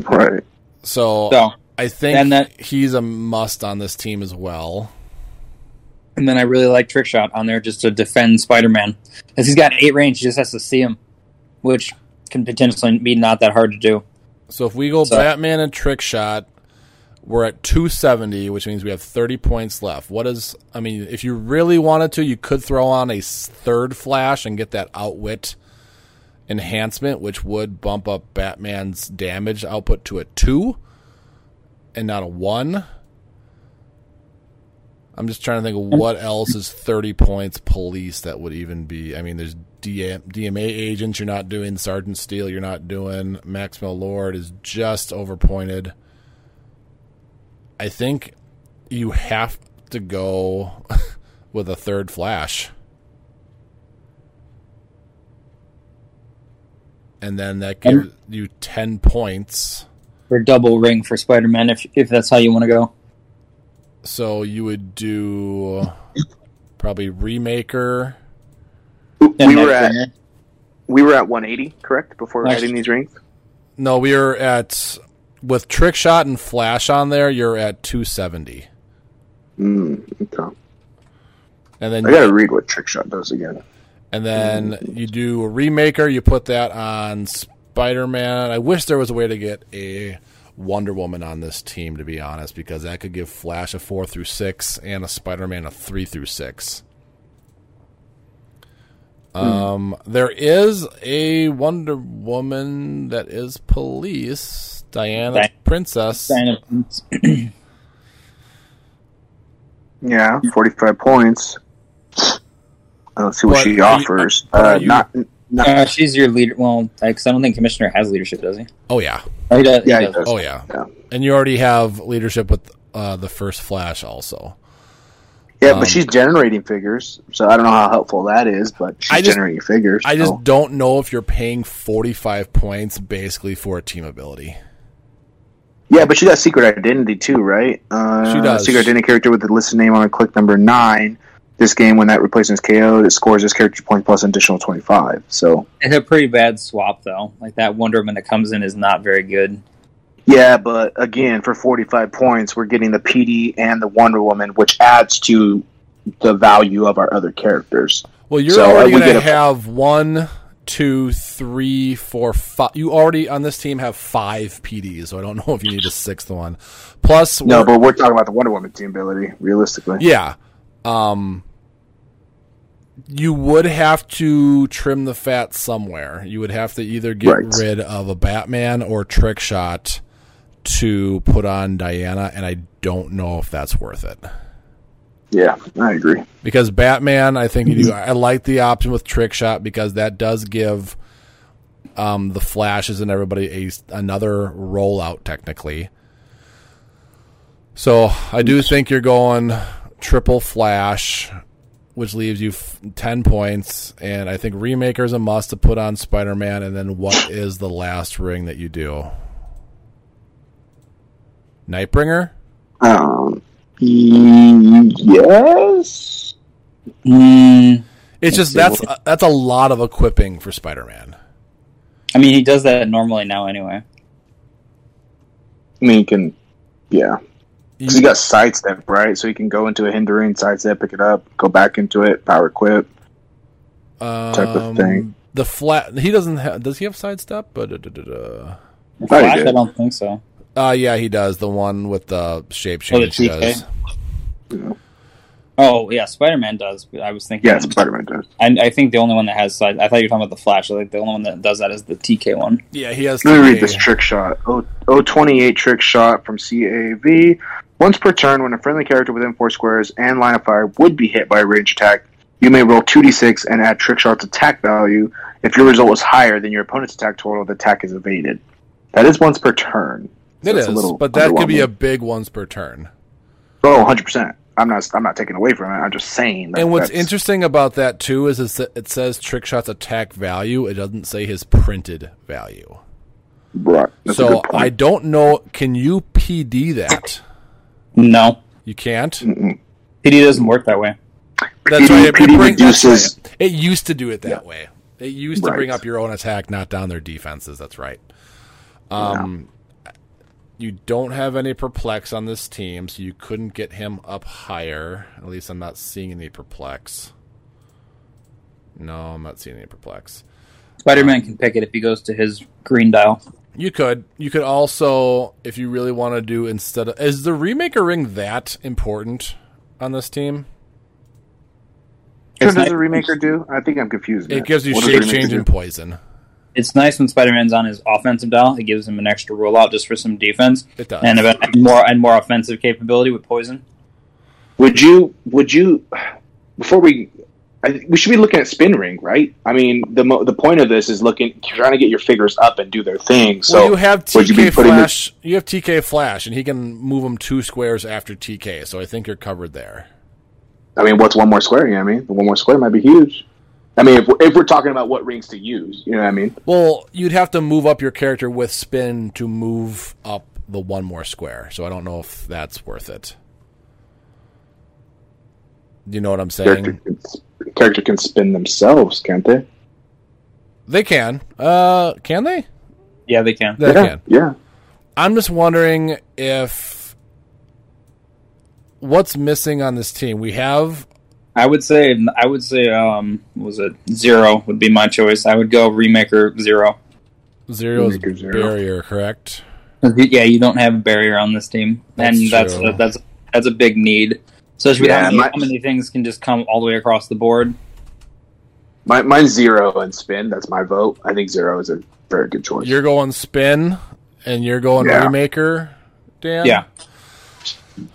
Right. So, So, I think and that- he's a must on this team as well. and then I really like Trick Shot on there just to defend Spider Man. Because he's got eight range, he just has to see him, which can potentially be not that hard to do. So if we go So- Batman and Trick Shot, we're at 270, which means we have 30 points left. What is, I mean, if you really wanted to, you could throw on a third flash and get that outwit enhancement, which would bump up Batman's damage output to a 2 and not a 1. I'm just trying to think of what else is 30 points police that would even be. I mean, there's DM, DMA agents you're not doing, Sergeant Steele you're not doing, Maxwell Lord is just overpointed. I think you have to go with a third flash. And then that gives you 10 points. For double ring for Spider Man, if, if that's how you want to go. So you would do probably Remaker. We were at ringer. we were at 180, correct? Before Nice. adding these rings. No, we are at with trick shot and flash on there. You're at 270, Mm, okay. and then I gotta read what Trick Shot does again. And then you do a remaker. You put that on Spider Man. I wish there was a way to get a Wonder Woman on this team, to be honest, because that could give Flash a four through six and a Spider Man a three through six. Um, there is a Wonder Woman that is police, Diana Di- Princess. Diana- Yeah, 45 points. Uh, Let's see what But she are you- offers. but Uh, you- not, not Uh, she's your leader. Well, because I don't think Commissioner has leadership, does he? Oh yeah, Oh, he does. Yeah, he he does. does. oh yeah, Yeah. and you already have leadership with uh, the first Flash also. Yeah, Um, but she's generating figures, so I don't know how helpful that is. But she's I just- generating figures. I just don't know if you're paying 45 points basically for a team ability. yeah, but she got secret identity too, right? Uh, She does. Secret identity character with the listed name on a click number nine. This game, when that replacement is KO'd, it scores this character point plus an additional twenty five. So It's a pretty bad swap, though. Like that Wonder Woman that comes in is not very good. Yeah, but again, for 45 points, we're getting the PD and the Wonder Woman, which adds to the value of our other characters. Well, you're So, uh, already we going to a- have one, two, three, four, five. You already on this team have five PDs, so I don't know if you need a sixth one. Plus, No, but we're talking about the Wonder Woman team ability, realistically. yeah, um, you would have to trim the fat somewhere. You would have to either get Right. rid of a Batman or Trick Shot to put on Diana, and I don't know if that's worth it. Yeah, I agree. because Batman, I think you do. I like the option with Trick Shot because that does give um, the Flashes and everybody a another rollout technically. So I do think you're going triple Flash, which leaves you f- ten points, and I think Remaker is a must to put on Spider Man. And then what is the last ring that you do? Nightbringer. Um, yes. Mm, It's just that's what- that's a lot of equipping for Spider Man. I mean, he does that normally now anyway. I mean, you can, yeah. Because you got sidestep, right? So you can go into a hindering, sidestep, pick it up, go back into it, power equip. type of thing. Um, The flat. He doesn't have. Does he have sidestep? But uh, Flash, I don't think so. uh, yeah, he does. The one with the shape Oh, the change. he TK? does. Oh yeah, Spider Man does. I was thinking. Yeah, Spider Man does. I, I think the only one that has side. I thought you were talking about the Flash. I think the only one that does that is the TK one. Yeah, he has. Let me read this trick shot. O- 028 trick shot from CAV. Once per turn, when a friendly character within four squares and line of fire would be hit by a range attack, you may roll 2d6 and add trick shot's attack value. If your result was higher than your opponent's attack total, the attack is evaded. That is once per turn. So a little but that could be a big once per turn. Oh, 100%. I'm not I'm not taking away from it. I'm just saying that And what's interesting about that too is, is that it says trick shot's attack value. It doesn't say his printed value. Right. That's so. I don't know. Can you PD that? No, You can't. PD doesn't work that way. That's PD right. It, PD bring- that's reduces- right. It used to do it that way. It used to bring up your own attack, not down their defenses. That's right. Um, you don't have any perplex on this team, so you couldn't get him up higher. At least I'm not seeing any perplex. No, I'm not seeing any perplex. Spider Man can pick it if he goes to his green dial. You could. You could also, if you really want to do instead of, is the remaker ring that important on this team? What does the remaker do? I think I'm confused. It gives you What shape change and poison. It's nice when Spider Man's on his offensive dial. It gives him an extra rollout just for some defense It does. and, a, and more and more offensive capability with poison. Would you? Would you? Before we, I, we should be looking at spin ring, right? I mean, the mo- the point of this is looking trying to get your figures up and do their thing. So well, you have you TK putting Flash. You have TK Flash, and he can move them two squares after TK. So I think you're covered there. I mean, what's one more square? You know what I mean? One more square might be huge. I mean, if we're, if we're talking about what rings to use, you know what I mean? Well, you'd have to move up your character with spin to move up the one more square. So I don't know if that's worth it. You know what I'm saying? Character can, character can spin themselves, can't they? They can. Uh, can they? Yeah, they can. They yeah, can. yeah. I'm just wondering if what's missing on this team. We have I would say I would say um was it zero would be my choice. I would go remaker zero. Zero's Maker Zero. barrier, correct? Yeah, you don't have a barrier on this team, That's and that's true. that's that's a big need. Especially with Yeah, how, many, my- how many things can just come all the way across the board. My, mine's zero and spin. That's my vote. I think zero is a very good choice. You're going spin, and you're going Yeah. remaker, Dan. Yeah,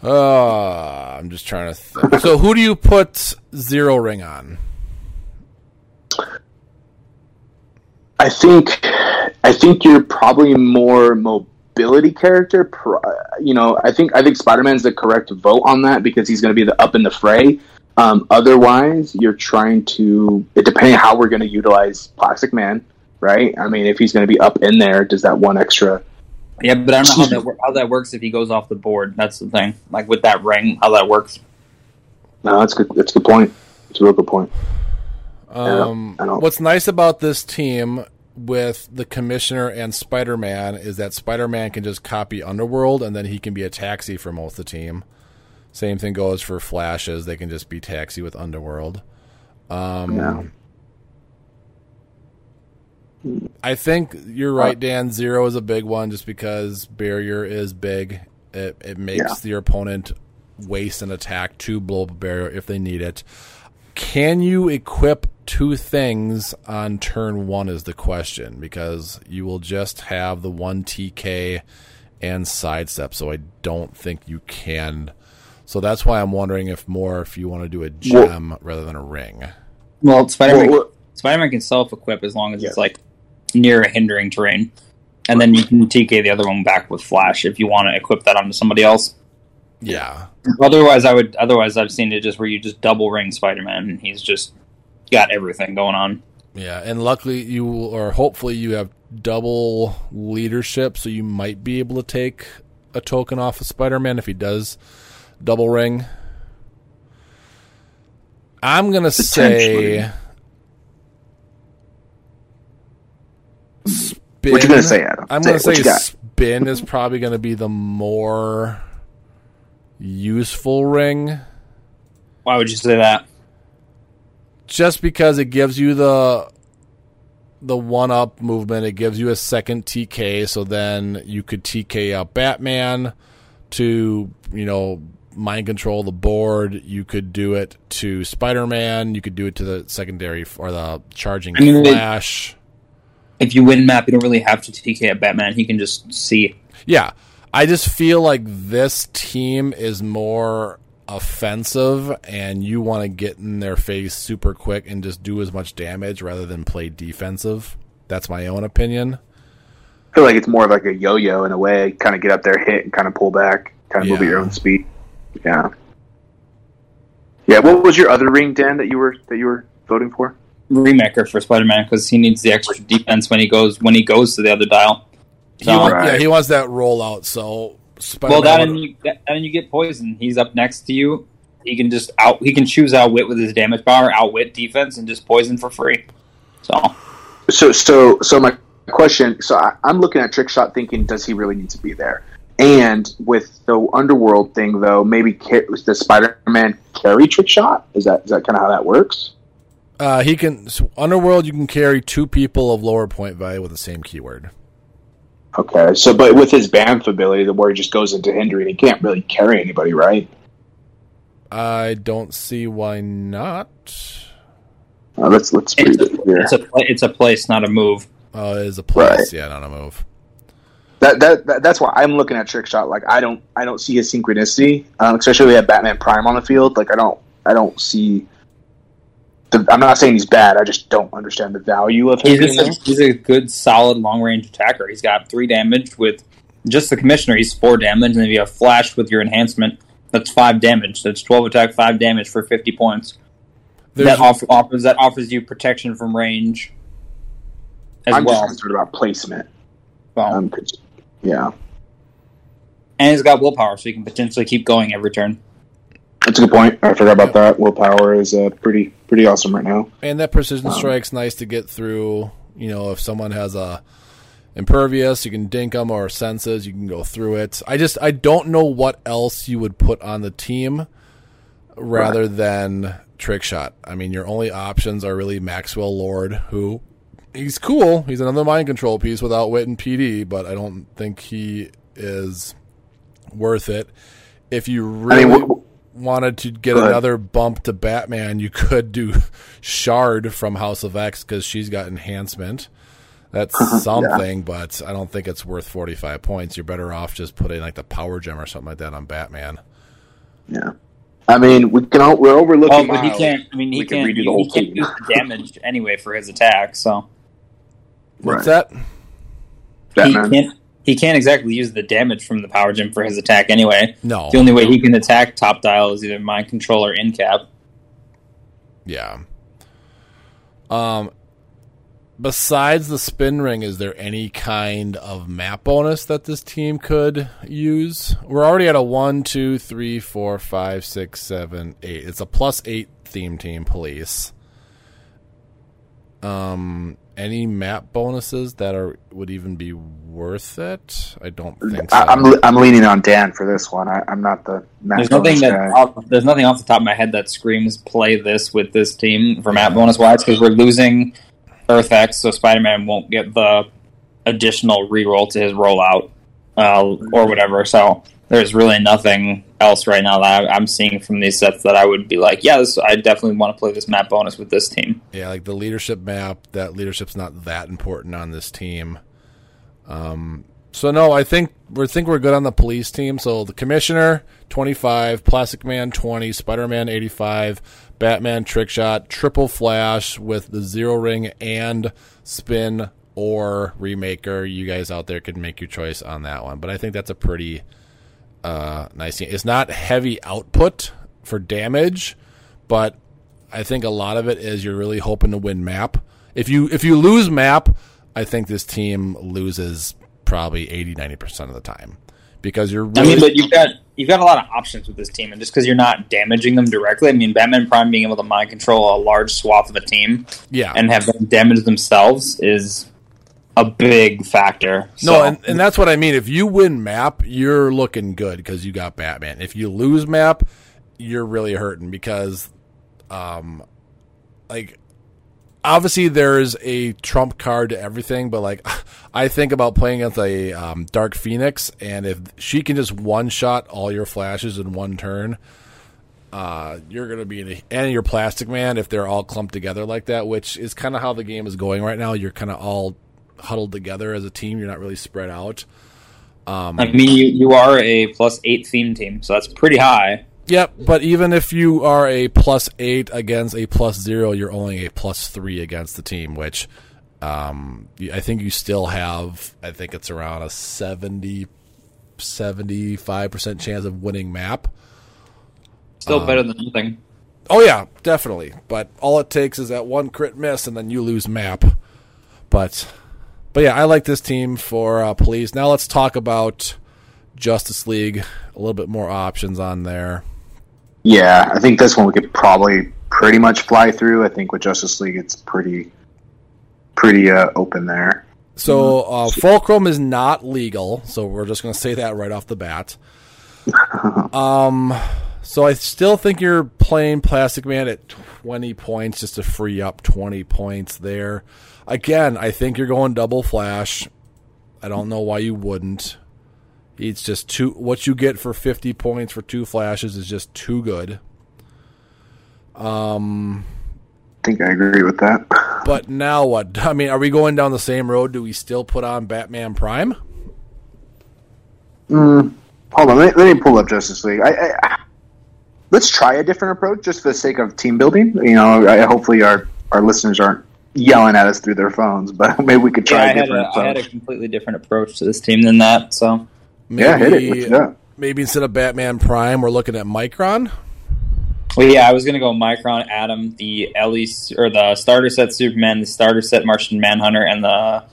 Uh, I'm just trying to. Think. so who do you put zero ring on? I think I think you're probably more mobility character. Pro- You know, I think I think Spider Man's the correct vote on that because he's going to be the up in the fray. Um, otherwise, you're trying to. It depending how we're going to utilize Plastic Man, right? I mean, if he's going to be up in there, does that one extra? yeah, but I don't know how that how that works if he goes off the board. That's the thing. Like with that ring, how that works. No, that's good. That's a good point. It's a real good point. don't- Um, I don't- what's nice about this team with the commissioner and Spider Man is that Spider Man can just copy Underworld and then he can be a taxi for most of the team. Same thing goes for Flashes; they can just be taxi with Underworld. Um, Yeah. I think you're right, Dan. Zero is a big one just because barrier is big. It it makes your opponent waste an attack to blow up a barrier if they need it. Can you equip two things on turn one is the question because you will just have the one TK and sidestep, so I don't think you can. So that's why I'm wondering if more if you want to do a gem rather than a ring. Well, Spider Man Well, well- Spider Man can self equip as long as Yeah. it's like near a hindering terrain, and then you can TK the other one back with Flash if you want to equip that onto somebody else. Yeah. Otherwise, I would. Otherwise, I've seen it just where you just double ring Spider Man, and he's just got everything going on. Yeah, and luckily you or hopefully you have double leadership, so you might be able to take a token off of Spider-Man if he does double ring. I'm gonna say spin. What you gonna say, Adam? I'm Say gonna it. Say spin is probably gonna be the more useful ring. Why would you say that? just because it gives you the the one up movement, it gives you a second TK, so then you could TK out Batman to, you know, mind control the board. You could do it to Spider Man, you could do it to the secondary or the charging I mean, flash. If you win map, you don't really have to TK at Batman. He can just see. Yeah. I just feel like this team is more offensive and you want to get in their face super quick and just do as much damage rather than play defensive. That's my own opinion. I feel like it's more of like a yo-yo in a way. Kind of get up there, hit, and kind of pull back. Kind of move at your own speed. Yeah. Yeah. What was your other ring, Dan, that you were that you were voting for? Remaker for Spider Man because he needs the extra defense when he goes when he goes to the other dial. He So- wa- Right. Yeah, he wants that rollout. So Spider-Man Well, that and you that, and you get poison. He's up next to you. He can just out. He can choose outwit with his damage power, outwit defense, and just poison for free. So So, so, so my question. So I, I'm looking at trick shot, thinking, does he really need to be there? And with the underworld thing, though, maybe ca- does Spider-Man carry trick shot? Is that is that kind of how that works? uh, he can so Underworld. You can carry two people of lower point value with the same keyword. Okay. So, but with his Banff ability, the where he just goes into hindering, he can't really carry anybody, right? I don't see why not. Uh, let's let's read it's it here. a, it's a it's a place, not a move. Uh, it is a place, Right. yeah, not a move. That, that, that that's why I'm looking at trick shot. Like I don't I don't see his synchronicity, um, especially we have Batman Prime on the field. Like I don't I don't see. The, I'm not saying he's bad. I just don't understand the value of him. He's a, he's a good, solid long range attacker. He's got three damage with just the commissioner. He's four damage, and then you have flash with your enhancement. That's five damage. That's twelve attack, five damage for fifty points. There's, that off- offers that offers you protection from range as I'm well. just concerned about placement. Well, Um, 'cause- yeah, and he's got willpower, so he can potentially keep going every turn. That's a good point. I forgot about that. Willpower is uh, pretty pretty awesome right now. and that precision Um, strike's nice to get through. You know, if someone has a impervious, you can dink them, or senses, you can go through it. I just I don't know what else you would put on the team rather than trick shot. I mean, your only options are really Maxwell Lord, who he's cool. He's another mind control piece without wit and PD, but I don't think he is worth it. If you I really mean, wh- wh- wanted to get another bump to Batman, you could do Shard from House of X because she's got enhancement. That's something, but I don't think it's worth 45 points. You're better off just putting like the power gem or something like that on Batman. yeah. I mean, we can all, we're overlooking. Oh, but he can't. I mean, he We can can't. redo He, the whole he can't team. damage anyway for his attack. So What's Right. that? Batman. he can't. He can't exactly use the damage from the power gem for his attack anyway. No. The only way he can attack top dial is either mind control or in cap. Yeah. Um besides the spin ring, is there any kind of map bonus that this team could use? We're already at a one, two, three, four, five, six, seven, eight. It's a plus eight theme team police. Um any map bonuses that are would even be worth it. I don't think so. I, I'm I'm leaning on Dan for this one. I, I'm not the There's nothing that off, there's nothing off the top of my head that screams play this with this team for map bonus wise because we're losing Earth X, so Spider Man won't get the additional reroll to his rollout uh, or whatever. So there's really nothing else right now that I, I'm seeing from these sets that I would be like, yeah, this, I definitely want to play this map bonus with this team. Yeah, like the leadership map. That leadership's not that important on this team. Um, so no, I think we think we're good on the police team. So the commissioner twenty five, Plastic Man twenty, Spider Man eighty five, Batman trick shot, triple flash with the zero ring and spin or remaker. You guys out there can make your choice on that one, but I think that's a pretty uh, nice team. It's not heavy output for damage, but I think a lot of it is you're really hoping to win map. If you if you lose map, I think this team loses probably 80 90% of the time because you're I mean, but you've got you've got a lot of options with this team, and just because you're not damaging them directly, I mean, Batman Prime being able to mind control a large swath of a team yeah. and have them damage themselves is a big factor. no, and, and that's what I mean. If you win map, you're looking good because you got Batman. If you lose map, you're really hurting because, um, like, obviously there's a trump card to everything, but like, I think about playing against a um, Dark Phoenix, and if she can just one shot all your flashes in one turn, uh, you're gonna be in a, and your Plastic Man if they're all clumped together like that, which is kind of how the game is going right now. You're kind of all huddled together as a team. You're not really spread out. I mean, you, you are a plus eight theme team, so that's pretty high. Yep, but even if you are a plus eight against a plus zero, you're only a plus three against the team, which um, I think you still have. I think it's around a 70, 75% chance of winning map. Still Um, better than nothing. Oh yeah, definitely. But all it takes is that one crit miss, and then you lose map. But, but yeah, I like this team for uh, police. Now let's talk about Justice League. A little bit more options on there. Yeah, I think this one we could probably pretty much fly through. I think with Justice League, it's pretty pretty uh, open there. So uh, Fulcrum is not legal, so we're just going to say that right off the bat. um, so I still think you're playing Plastic Man at 20 points just to free up 20 points there. Again, I think you're going double flash. I don't know why you wouldn't. It's just too what you get for 50 points for two flashes is just too good. Um I think I agree with that. But now what? I mean, are we going down the same road? Do we still put on Batman Prime? Hold on, let me, let me pull up Justice League. I, I, let's try a different approach, just for the sake of team building. You know, I, hopefully our our listeners aren't yelling at us through their phones, but maybe we could Yeah, try I a had different a, I had a completely different approach to this team than that. So yeah, hit it. What's that? maybe instead of Batman Prime, we're looking at Micron. Well, yeah, I was going to go Micron, Atom, the Ellie or the starter set Superman, the starter set Martian Manhunter, and the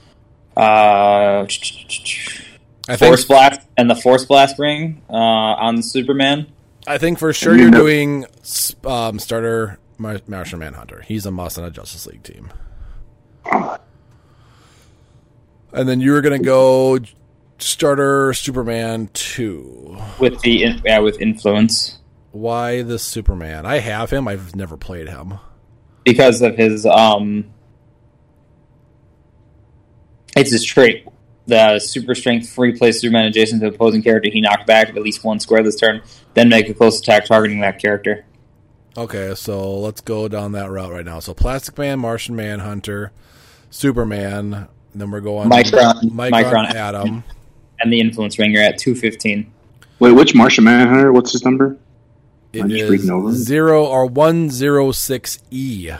uh, I think Force Blast and the Force Blast ring uh, on Superman. I think for sure You you're know- doing um, starter Mar- Martian Manhunter. He's a must on a Justice League team. And then you were gonna go starter Superman two. with the in, yeah with influence Why the Superman? I have him. I've never played him. because of his um. It's his trait. The super strength free play Superman adjacent to the opposing character he knocked back at least one square this turn, then make a close attack targeting that character. Okay, so let's go down that route right now. So Plastic Man, Martian Manhunter, Superman. and then we're going Micron- Micron, Micron Atom. And the influence Ringer at two fifteen. Wait, which Martian Manhunter? What's his number? It I'm is zero or one zero six E.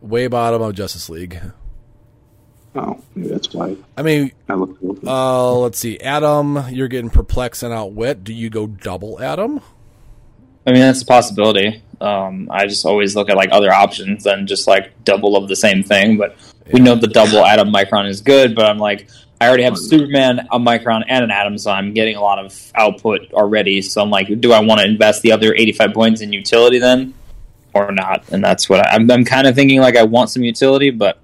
Way bottom of Justice League. Oh, maybe that's why I mean, I looked. Over. uh, let's see. Atom, you're getting perplexed and outwit. Do you go double Atom? I mean that's a possibility. Um, I just always look at like other options than just like double of the same thing. But we know the double Atom Micron is good. But I'm like, I already have a Superman, a Micron, and an Atom, so I'm getting a lot of output already. So I'm like, do I want to invest the other 85 points in utility then? or not, and that's what I, I'm. I'm kind of thinking like I want some utility, but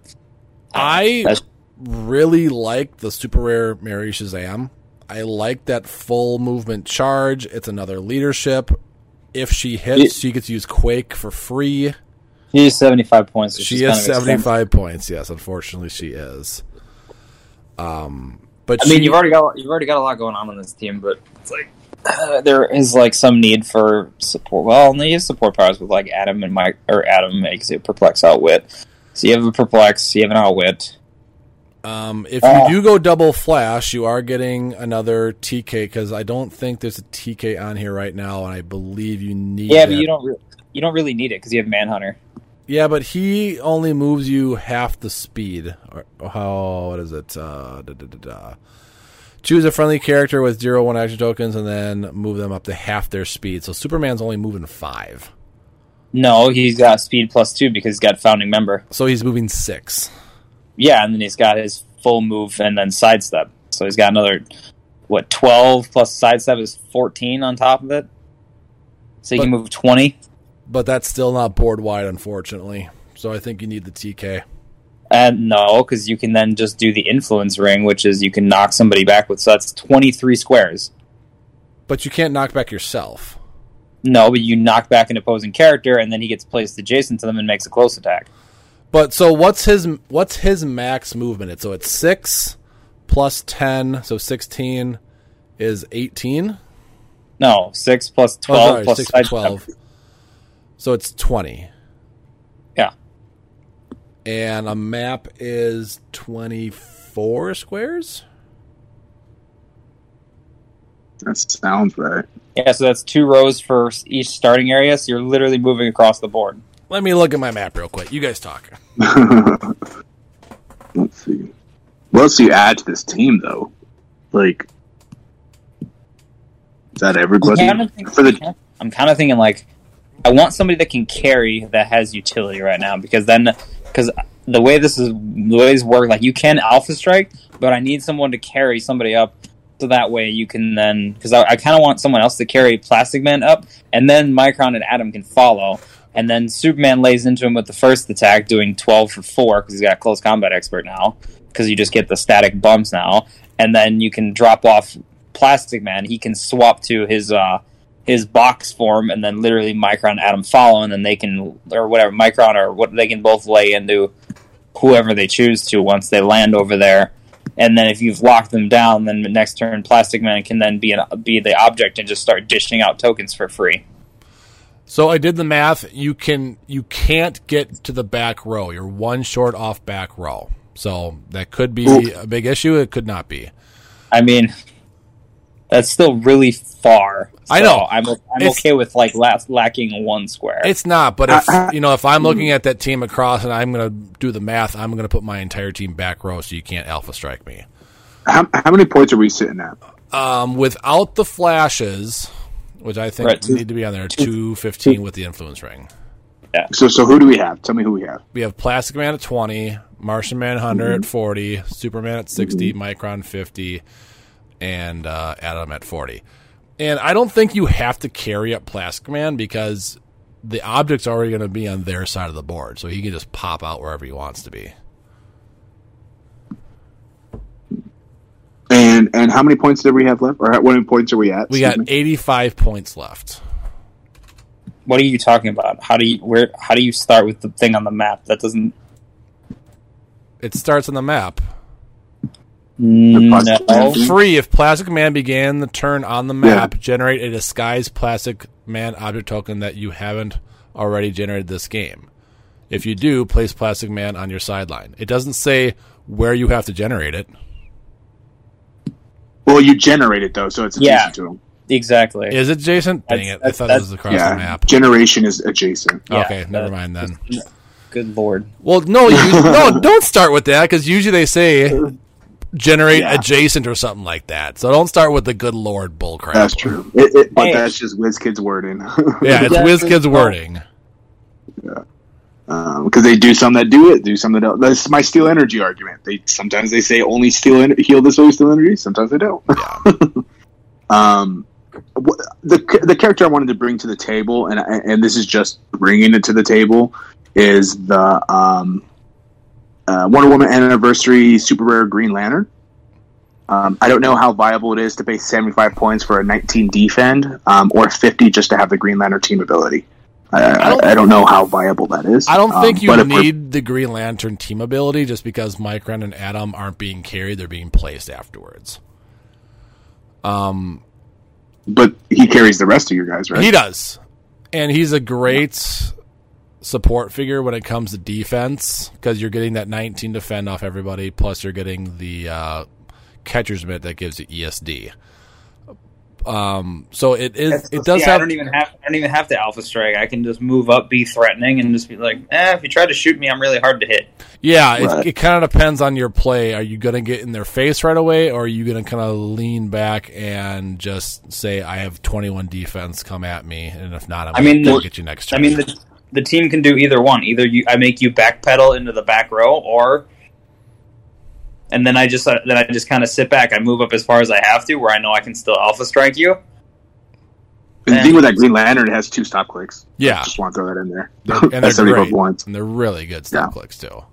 I really like the super rare Mary Shazam. I like that full movement charge. It's another leadership. If she hits, It- she gets to use Quake for free. she is 75 points. She is is kind 75 points. Yes, unfortunately, she is. Um, but I mean, she- you've already got you've already got a lot going on on this team, but it's like uh, there is like some need for support. Well, they use support powers with like Atom and Mike or Atom makes it perplex outwit. So you have a perplex, you have an outwit. Um, if you do go double flash, you are getting another TK because I don't think there's a TK on here right now, and I believe you need. Yeah, but you don't re- you don't really need it because you have Manhunter. Yeah, but he only moves you half the speed. Or how? What is it? Uh, da, da, da, da. Choose a friendly character with zero one action tokens, and then move them up to half their speed. So Superman's only moving five, No, he's got speed plus two because he's got founding member. so he's moving six. Yeah, and then he's got his full move and then sidestep. So he's got another what twelve plus sidestep is fourteen on top of it. So he can move twenty. But that's still not board wide, unfortunately. So I think you need the TK. And no, because you can then just do the influence ring, which is you can knock somebody back with. So that's twenty three squares. But you can't knock back yourself. No, but you knock back an opposing character, and then he gets placed adjacent to them and makes a close attack. But so what's his what's his max movement? So it's six plus ten, so sixteen is eighteen. No, six plus Oh, twelve sorry, plus six twelve. So it's twenty. Yeah. And a map is twenty four squares. That sounds right. Yeah, so that's two rows for each starting area. So you're literally moving across the board. Let me look at my map real quick. You guys talk. Let's see. What else do you add to this team, though? Like, is that everybody I'm kind of thinking, for the? I'm kind of thinking like I want somebody that can carry that has utility right now because then because the way this is the way this work like you can alpha strike, but I need someone to carry somebody up so that way you can then because I, I kind of want someone else to carry Plastic Man up and then Micron and Atom can follow. And then Superman lays into him with the first attack, doing 12 for 4 because he's got close combat expert now. Because you just get the static bumps now. And then you can drop off Plastic Man. He can swap to his uh, his box form, and then literally Micron Atom follow, and then they can, or whatever, Micron or what they can both lay into whoever they choose to once they land over there. And then if you've locked them down, then the next turn Plastic Man can then be an, be the object and just start dishing out tokens for free. So I did the math. You can you can't get to the back row. You're one short off back row. So that could be Oof. a big issue. It could not be. I mean, that's still really far. I know. I'm I'm It's- okay with like la- lacking one square. It's not, but if Uh, uh, you know, if I'm looking at that team across and I'm going to do the math, I'm going to put my entire team back row so you can't alpha strike me. How, how many points are we sitting at? Um, without the flashes, which I think Right, two- need to be on there, two fifteen with the influence ring. Yeah. So, so who do we have? Tell me who we have. We have Plastic Man at twenty, Martian Manhunter at forty, Superman at 60 Micron fifty, and uh, Atom at forty. And I don't think you have to carry up Plastic Man because the object's already going to be on their side of the board, so he can just pop out wherever he wants to be. And and how many points did we have left? Or how many points are we at? We got me. 85 points left. what are you talking about? How do you where? How do you start with the thing on the map? That doesn't. It starts on the map. No. Mhm. Free if Plastic Man began the turn on the map, generate a disguised Plastic Man object token that you haven't already generated this game. If you do, place Plastic Man on your sideline. It doesn't say where you have to generate it. Well, you generate it though, so it's Yeah. adjacent to him. Exactly. Is it Jason? Dang That's- it! I thought that's- this was across Yeah, the map. generation is adjacent. Yeah, okay, never mind then. Good lord. Well, no, you, no, don't start with that because usually they say generate Yeah. adjacent or something like that. So don't start with the good lord bullcrap. That's true. It, it, but Hey. that's just WizKids wording. Yeah, it's Exactly. WizKids wording. Yeah. Because they do some that do it, do some that don't. That's my steal energy argument. They sometimes they say only steal en- heal this way, steal energy. Sometimes they don't. Yeah. Um, the the character I wanted to bring to the table, and and this is just bringing it to the table, is the um, uh, Wonder Woman anniversary super rare Green Lantern. Um, I don't know how viable it is to pay 75 points for a 19 defend um, or 50 just to have the Green Lantern team ability. I, I, don't- I don't know how viable that is. I don't Um, think you but if we're- need the Green Lantern team ability just because Micron and Atom aren't being carried; they're being placed afterwards. Um, But he carries the rest of your guys, right? He does, and he's a great support figure when it comes to defense because you're getting that 19 defend off everybody, plus you're getting the uh, catcher's mitt that gives you ESD. Um, so it is. That's- It does see, I have. don't even have. I don't even have to alpha strike. I can just move up, be threatening, and just be like, eh, if you try to shoot me, I'm really hard to hit. Yeah, it, Right. it kind of depends on your play. Are you going to get in their face right away, or are you going to kind of lean back and just say, "I have 21 defense, come at me," and if not, I'm I mean, going the- to get you next I mean, the, the team can do either one. Either you, I make you backpedal into the back row, or and then I just uh, then I just kind of sit back. I move up as far as I have to, where I know I can still alpha strike you. the thing with that Green Lantern, it has two stop clicks. Yeah. just want to throw that in there. They're- and That's they're great, points. and they're really good stop Yeah. clicks too.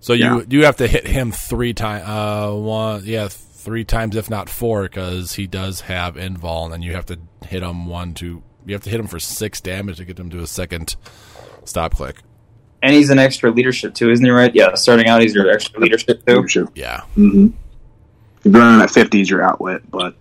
So you Yeah. you have to hit him three times, uh, one, yeah, three times if not four, because he does have invul, and then you have to hit him one, two, you have to hit him for six damage to get him to a second stop click. And he's an extra leadership too, isn't he? Right? Yeah. Starting out, he's your extra leadership too. Leadership. Yeah, Mm-hmm. If you're running at 50s, you're outwit, but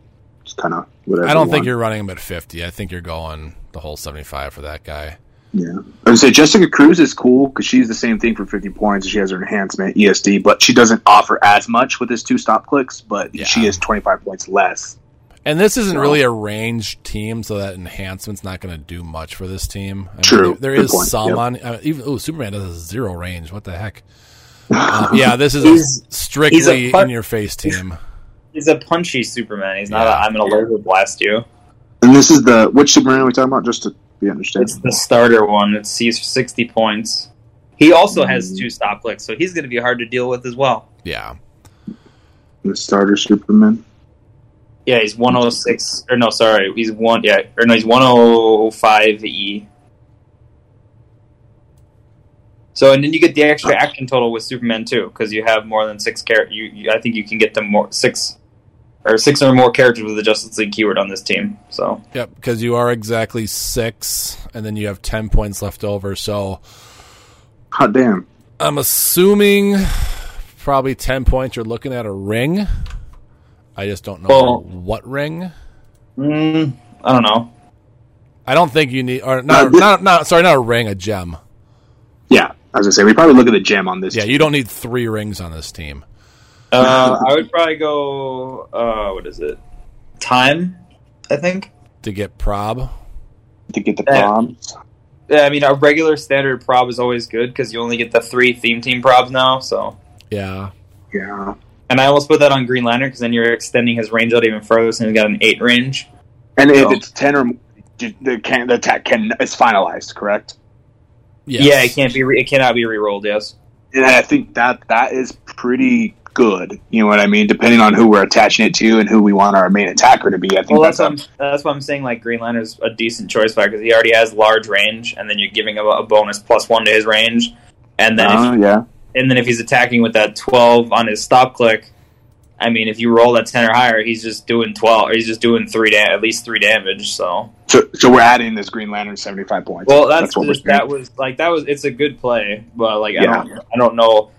it's kind of whatever. I don't you think want. you're running him at fifty. I think you're going the whole seventy-five for that guy. Yeah. I would say Jessica Cruz is cool because she's the same thing for 50 points. She has her enhancement, ESD, but she doesn't offer as much with his two stop clicks, but Yeah. she is 25 points less. And this isn't really a ranged team, so that enhancement's not going to do much for this team. I mean, True. there Good is point. some Yep. on. Uh, even oh, Superman does zero range. What the heck? Um, yeah, this is He's- a strictly he's a fun- in your face team. He's a punchy Superman. He's not. Yeah. A, I'm gonna laser blast you. And this is the, which Superman are we talking about? Just to be understood. It's the starter one. It's sees 60 points. He also has Mm. two stop clicks, so he's going to be hard to deal with as well. Yeah, The starter Superman. Yeah, he's 106 or no, sorry, he's one. Yeah, or no, he's 105 e. So and then you get the extra action total with Superman too, because you have more than six characters. You, you, I think you can get them more six or six or more characters with the Justice League keyword on this team. So yep. Because you are exactly six, and then you have ten points left over. So Hot damn. I'm assuming probably ten points. You're looking at a ring. I just don't know Well- what ring. mm, I don't know. I don't think you need, or not, this- not, not, sorry, not a ring, a gem. Yeah. I was going to say, we probably look at the gem on this. Yeah, team. you don't need three rings on this team. Uh, I would probably go. Uh, what is it? Time, I think. to get prob. to get the Yeah. Yeah, I mean, a regular standard prob is always good because you only get the three theme team probs now. So, Yeah. Yeah. And I almost put that on Green Lantern because then you're extending his range out even further, so he's got an eight range. And if it's 10 or more, the, can, the attack can, is finalized, correct? Yes. Yeah, it can't be. Re- it cannot be re-rolled. Yes. And I think that that is pretty good. You know what I mean? Depending on who we're attaching it to and who we want our main attacker to be. I think Well, that's that's, what I'm, that's what I'm saying. Like Green Lantern's a decent choice because he already has large range, and then you're giving him a, a bonus plus one to his range, and then if Uh, yeah. And then if he's attacking with that 12 on his stop click, I mean, if you roll that 10 or higher, he's just doing 12, or he's just doing three da- at least three damage. So, So, so we're adding this Green Lantern 75 points. well, that's, what just, that was like that was it's a good play, but like I don't I don't know.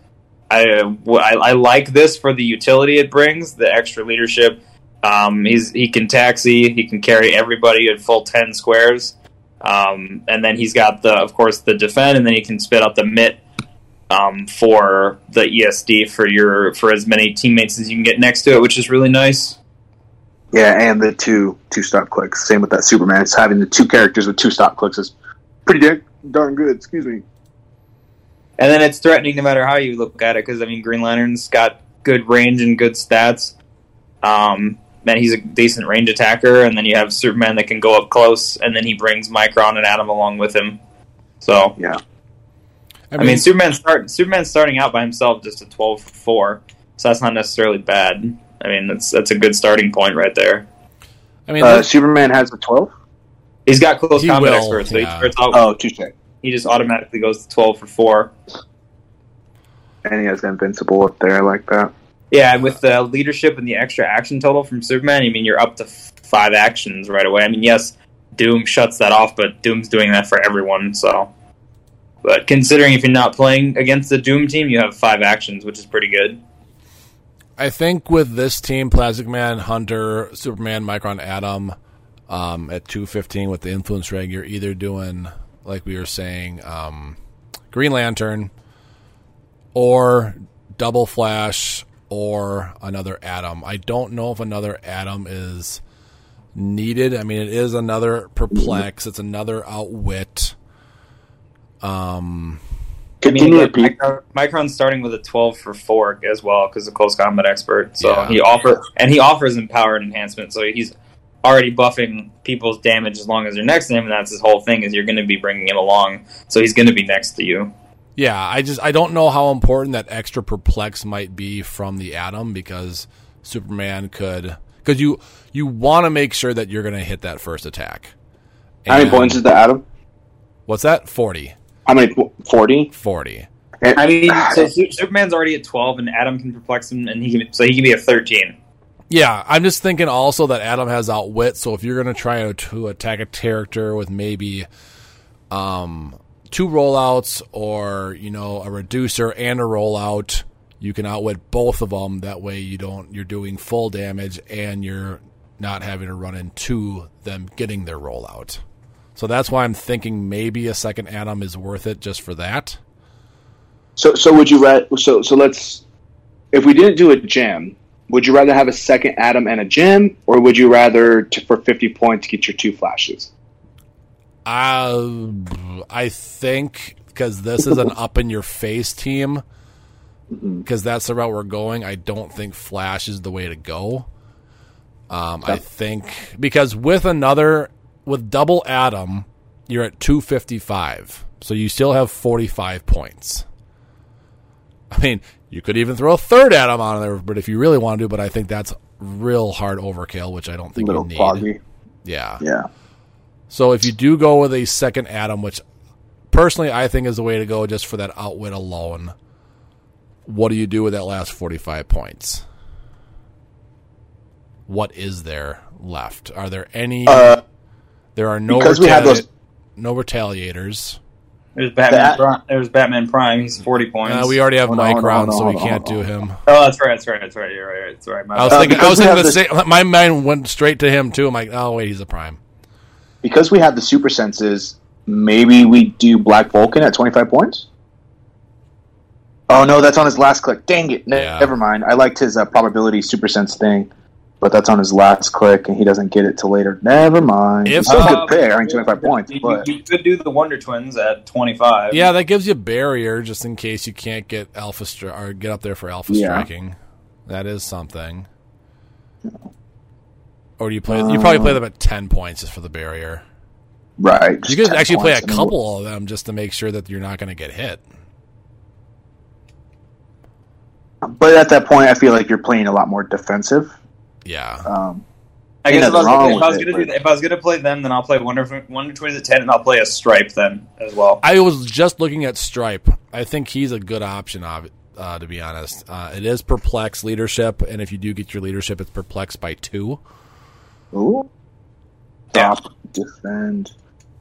I, I I like this for the utility it brings, the extra leadership. Um, he's he can taxi, he can carry everybody at full 10 squares. Um, and then he's got the, of course, the defend, and then he can spit out the mitt um, for the ESD for your for as many teammates as you can get next to it, which is really nice. Yeah, and the two two stop clicks. Same with that Superman. It's having the two characters with two stop clicks is pretty darn, darn good. Excuse me. And then it's threatening no matter how you look at it, because I mean, Green Lantern's got good range and good stats. Um, and he's a decent range attacker, and then you have Superman that can go up close, and then he brings Micron and Atom along with him. So Yeah. I I mean, mean, Superman start Superman's starting out by himself just a 12-4, so that's not necessarily bad. I mean, that's that's a good starting point right there. I mean, Uh, Superman has a twelve. He's got close He combat will, expert, so he starts out. Oh, touche. He just automatically goes to twelve for four. And he has invincible up there. I like that. Yeah, and with the leadership and the extra action total from Superman, I mean, you're up to f- five actions right away. I mean, yes, Doom shuts that off, but Doom's doing that for everyone, so. But considering if you're not playing against the Doom team, you have five actions, which is pretty good. I think with this team, Plastic Man, Hunter, Superman, Micron, Atom, um, at two fifteen with the influence reg, you're either doing like we were saying, um, Green Lantern, or Double Flash, or another Atom. I don't know if another Atom is needed. I mean, it is another Perplex. It's another Outwit. Um, I mean, again, repeat. Micron, Micron's starting with a 12 for 4 as well because of close combat expert. So Yeah. he offer and he offers empowered enhancement. So he's already buffing people's damage as long as you're next to him, and that's his whole thing is you're going to be bringing him along. So he's going to be next to you. Yeah, I just I don't know how important that extra perplex might be from the atom because Superman could because you you want to make sure that you're going to hit that first attack. How many points is the Atom? What's that? 40. How many? Forty. 40. I mean, so Superman's already at 12, and Atom can perplex him, and he can, so he can be a 13. Yeah, I'm just thinking also that Atom has outwit, so if you're going to try to attack a character with maybe um, two rollouts or, you know, a reducer and a rollout, you can outwit both of them. That way you don't you're doing full damage and you're not having to run into them getting their rollout. So that's why I'm thinking maybe a second Atom is worth it just for that. So, so would you rather? So, so let's. If we didn't do a gem, would you rather have a second Atom and a gem, or would you rather to, for fifty points get your two flashes? Uh, I think because this is an up in your face team, because that's the route we're going. I don't think Flash is the way to go. Um, I think because with another with double Atom, you're at two fifty five, so you still have forty five points. I mean, you could even throw a third Atom on there, but if you really want to, but I think that's real hard overkill, which I don't A think little you need. foggy. Yeah. Yeah. So if you do go with a second Atom, which personally I think is the way to go just for that outwit alone, what do you do with that last 45 points? What is there left? Are there any? Uh, there are no because we have those- no retaliators. There's Batman. That- Prime, there's Batman Prime. He's 40 points. Uh, we already have Hold on, Mike hold on, Round, hold so we hold can't do him. oh, that's right. That's right. That's right. You're right. That's right. My I was. Uh, thinking, I was thinking have the this- same. My mind went straight to him too. I'm like, oh wait, he's a prime. because we have the super senses, maybe we do Black Vulcan at twenty five points. Oh no, that's on his last click. Dang it! Ne- Yeah. Never mind. I liked his uh, probability super sense thing, but that's on his last click, and he doesn't get it till later. Never mind. If- It's still a Uh, good pick. I mean, twenty five points, You, but you could do the Wonder Twins at 25. Yeah, that gives you a barrier just in case you can't get alpha stri- or get up there for alpha Yeah. striking. That is something. Or do you play? you probably play them at ten points just for the barrier. right. You just could actually play a points. I mean, couple of them just to make sure that you're not going to get hit. But at that point, I feel like you're playing a lot more defensive. Yeah, Um, I guess if I, Ain't nothing wrong was, if I was with gonna it, do that, if I was gonna play them, then I'll play Wonder Wonder Twins at 10, and I'll play a Stripe then as well. I was just looking at Stripe. I think he's a good option. Of it, uh, to be honest, uh, it is perplex leadership, and if you do get your leadership, it's perplexed by two. ooh. Yeah. Stop, defend.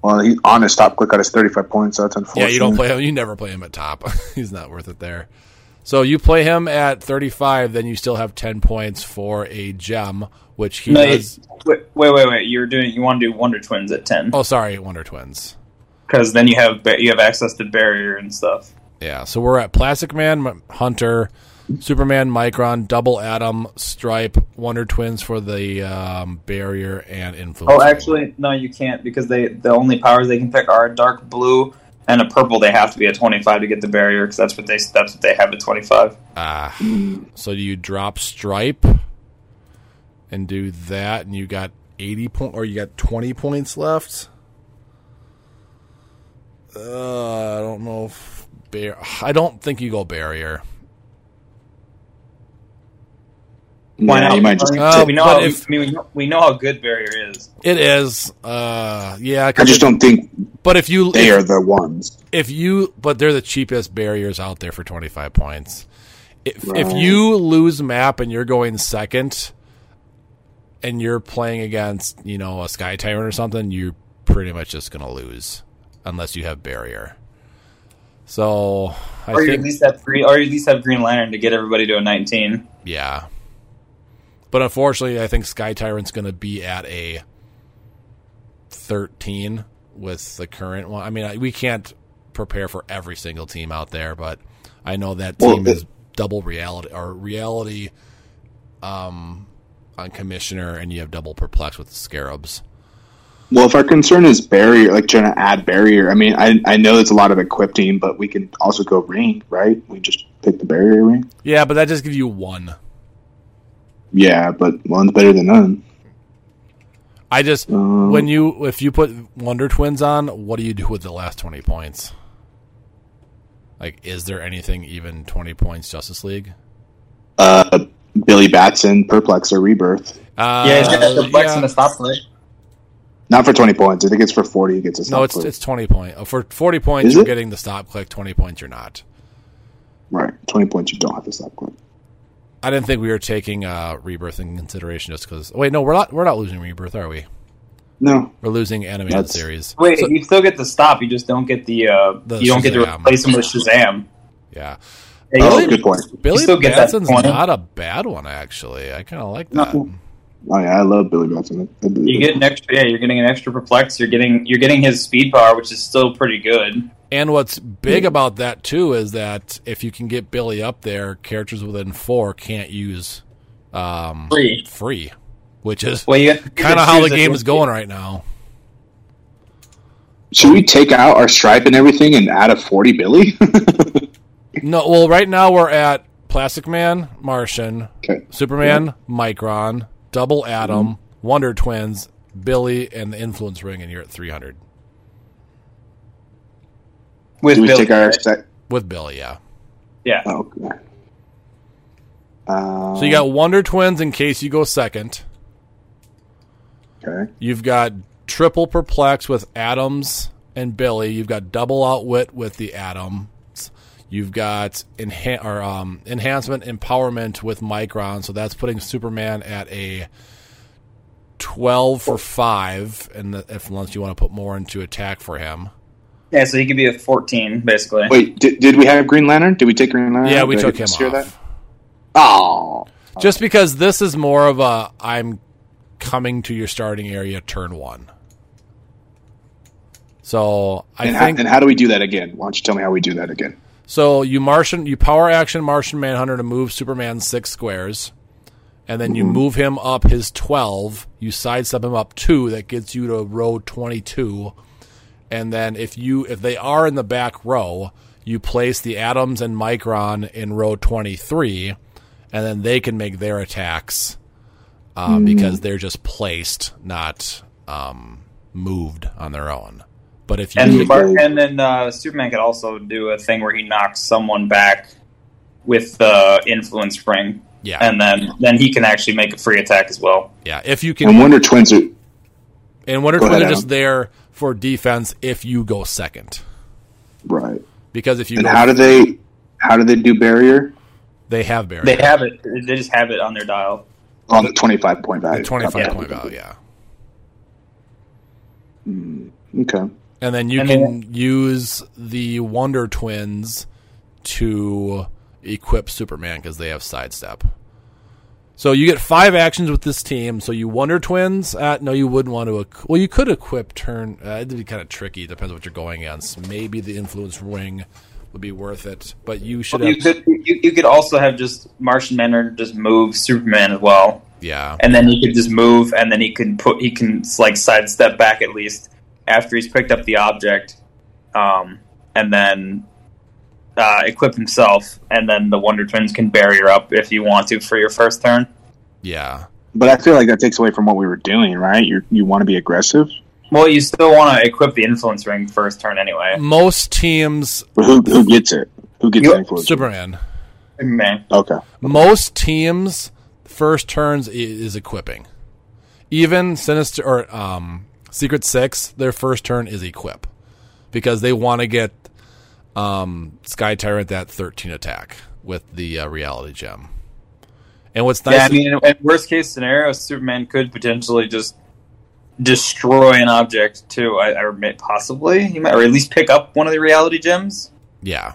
Well, he on his top click got his 35 points. So that's unfortunate. Yeah, you don't play him. You never play him at top. He's not worth it there. So you play him at 35, then you still have 10 points for a gem, which he No, does. wait, wait, wait, wait. You're doing. You want to do Wonder Twins at 10 Oh, sorry, Wonder Twins. because then you have you have access to barrier and stuff. Yeah, so we're at Plastic Man, Hunter, Superman, Micron, Double Atom, Stripe, Wonder Twins for the um, barrier and influence. Oh, actually, no, you can't because they the only powers they can pick are dark blue and a purple. They have to be at 25 to get the barrier because that's what they that's what they have at 25. Ah, so do you drop Stripe and do that, and you got 80 point, or you got 20 points left? Uh, I don't know if bar- I don't think you go barrier. Why Yeah, not? you might just. Uh, we know. How, if- I mean, we know, we know how good barrier is. It is, uh, yeah. 'cause I just it- don't think But if you they if, are the ones. if you, but they're the cheapest barriers out there for twenty five points. If if you lose map and you're going second, and you're playing against you know a Sky Tyrant or something, you're pretty much just gonna lose unless you have barrier. So I Or you at least have green, or you at least have Green Lantern to get everybody to a 19. Yeah. But unfortunately, I think Sky Tyrant's going to be at a 13 with the current one. I mean, we can't prepare for every single team out there, but I know that Well, team it- is double reality or reality um, on Commissioner, and you have double perplex with the Scarabs. Well, if our concern is barrier, like trying to add barrier, I mean, I I know it's a lot of equipping, but we can also go ring, right? We just pick the barrier ring. Yeah, but that just gives you one. Yeah, but one's better than none. I just Um, when you if you put Wonder Twins on, what do you do with the last twenty points? Like, is there anything even twenty points Justice League? Uh, Billy Batson, Perplex, or Rebirth. Uh, yeah, he's got the flex yeah. and the stop play. Not for twenty points. I think it's for forty. It gets a stop No, it's click. it's twenty point. Oh, For forty points, Is you're it? getting the stop click. Twenty points, you're not. right. Twenty points. You don't have to stop click. I didn't think we were taking uh, rebirth in consideration just because. Wait, no, we're not. We're not losing rebirth, are we? No, We're losing animated That's- series. Wait, So- you still get the stop. You just don't get the. Uh, The you don't get to replace him with Shazam. yeah, Yeah, Oh, good point. Billy still get that Batson's point. not a bad one actually. I kind of like that. No. Oh yeah, I love Billy Batson. You get an extra. Yeah, you're getting an extra perplex. You're getting you're getting his speed power, which is still pretty good. And what's big about that too is that if you can get Billy up there, characters within four can't use um, Free. free, which is Well, you have to kind of how the game is going right now. Should we take out our stripe and everything and add a forty Billy? No, well, right now we're at Plastic Man, Martian, okay. Superman, Micron, Double Atom, Mm-hmm. Wonder Twins, Billy, and the Influence Ring, and you're at 300 with Do we Billy, take our right? sec- with Billy. Yeah. yeah. Oh, okay. Uh, So you got Wonder Twins in case you go second. okay. You've got triple perplex with Atoms and Billy. You've got double outwit with the Atoms. You've got enha- or, um, enhancement empowerment with Micron. So that's putting Superman at a twelve for five, and the, if unless you want to put more into attack for him. Yeah, so he could be a 14 basically. Wait, did, did we have Green Lantern? Did we take Green Lantern? Yeah, we Did took him consider off. Oh, Just because this is more of a I'm coming to your starting area turn one. So I and, think how, and how do we do that again? Why don't you tell me how we do that again? So you Martian, you power action Martian Manhunter to move Superman six squares, and then you hmm. move him up his twelve. You sidestep him up two. That gets you to row twenty two, and then if you if they are in the back row, you place the Atoms and Micron in row twenty three, and then they can make their attacks um, because they're just placed, not um, moved on their own. But if you And Okay. Bar- and then uh, Superman could also do a thing where he knocks someone back with the influence ring, yeah and then then he can actually make a free attack as well. yeah if you can And Wonder Twins are And Wonder Go Twins are just there for defense if you go second. right. Because if you And go, how do they how do they do barrier they have barrier. They have it. They just have it on their dial. on the twenty five point the value? 25 Yeah. point value, yeah. Hmm, okay. And then you And can use the Wonder Twins to equip Superman because they have sidestep. So you get five actions with this team. So you Wonder Twins. Uh, no, you wouldn't want to. Equ- well, you could equip turn. Uh, it'd be kind of tricky. Depends what you're going against. Maybe the Influence Ring would be worth it, but you should You have. could you, you could also have just Martian Manhunter just move Superman as well, Yeah, and then he could just move, and then he can put he can like sidestep back at least after he's picked up the object, um, and then uh, equip himself, and then the Wonder Twins can barrier up if you want to for your first turn. yeah. But I feel like that takes away from what we were doing, right? You you want to be aggressive, Well, you still want to equip the influence ring first turn anyway. Most teams but who who gets it? Who gets You- the influence? Superman. Man, Okay. Most teams first turns is equipping. Even Sinister or um, Secret Six, their first turn is equip because they want to get um, Sky Tyrant that 13 attack with the uh, Reality Gem. And what's nice, Yeah, I mean, in, in worst case scenario, Superman could potentially just destroy an object too. I, I admit, possibly he might, or at least pick up one of the reality gems. yeah.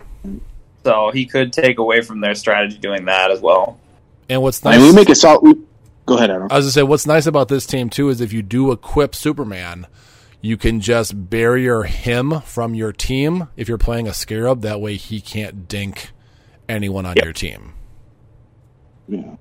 So he could take away from their strategy doing that as well. And what's I nice, mean, we make a solid. We, go ahead, Adam. I was gonna say, what's nice about this team too is if you do equip Superman, you can just barrier him from your team if you're playing a Scarab. That way, he can't dink anyone on your team. Yeah.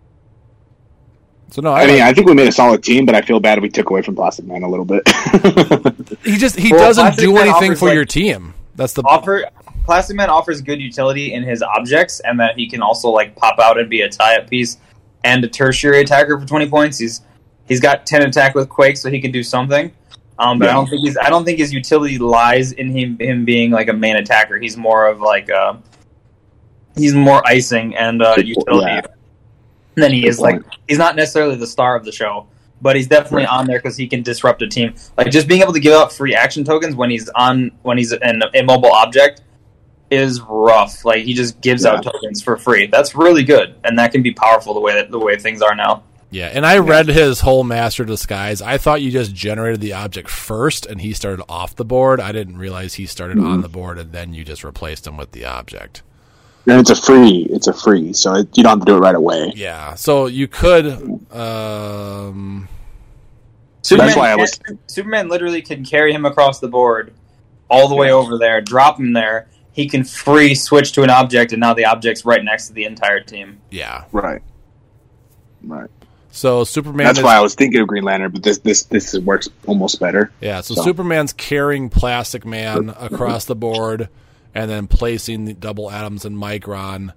So no, I, I mean, like- I think we made a solid team, but I feel bad we took away from Plastic Man a little bit. he just he Well, doesn't Plastic do Man anything offers, for like- your team. That's the Offer Plastic Man offers good utility in his objects, and that he can also like pop out and be a tie-up piece and a tertiary attacker for twenty points. He's he's got ten attack with Quake, so he can do something. Um, but I don't think he's I don't think his utility lies in him him being like a main attacker. He's more of like uh he's more icing and uh, utility yeah. than he Good is like he's not necessarily the star of the show, but he's definitely on there because he can disrupt a team. Like just being able to give out free action tokens when he's on when he's an immobile object is rough. Like he just gives out tokens for free. That's really good, and that can be powerful the way that the way things are now. Yeah. And I read his whole Master Disguise. I thought you just generated the object first, and he started off the board. I didn't realize he started Mm-hmm. on the board, and then you just replaced him with the object. and it's a free. It's a free, so it, you don't have to do it right away. Yeah. So you could. Um, Superman, why I was- Superman literally can carry him across the board all the way over there, drop him there. He can free switch to an object, and now the object's right next to the entire team. yeah. Right. Right. So Superman. That's is, why I was thinking of Green Lantern, but this this this works almost better. Yeah, so, So- Superman's carrying Plastic Man across the board and then placing the double atoms and Micron.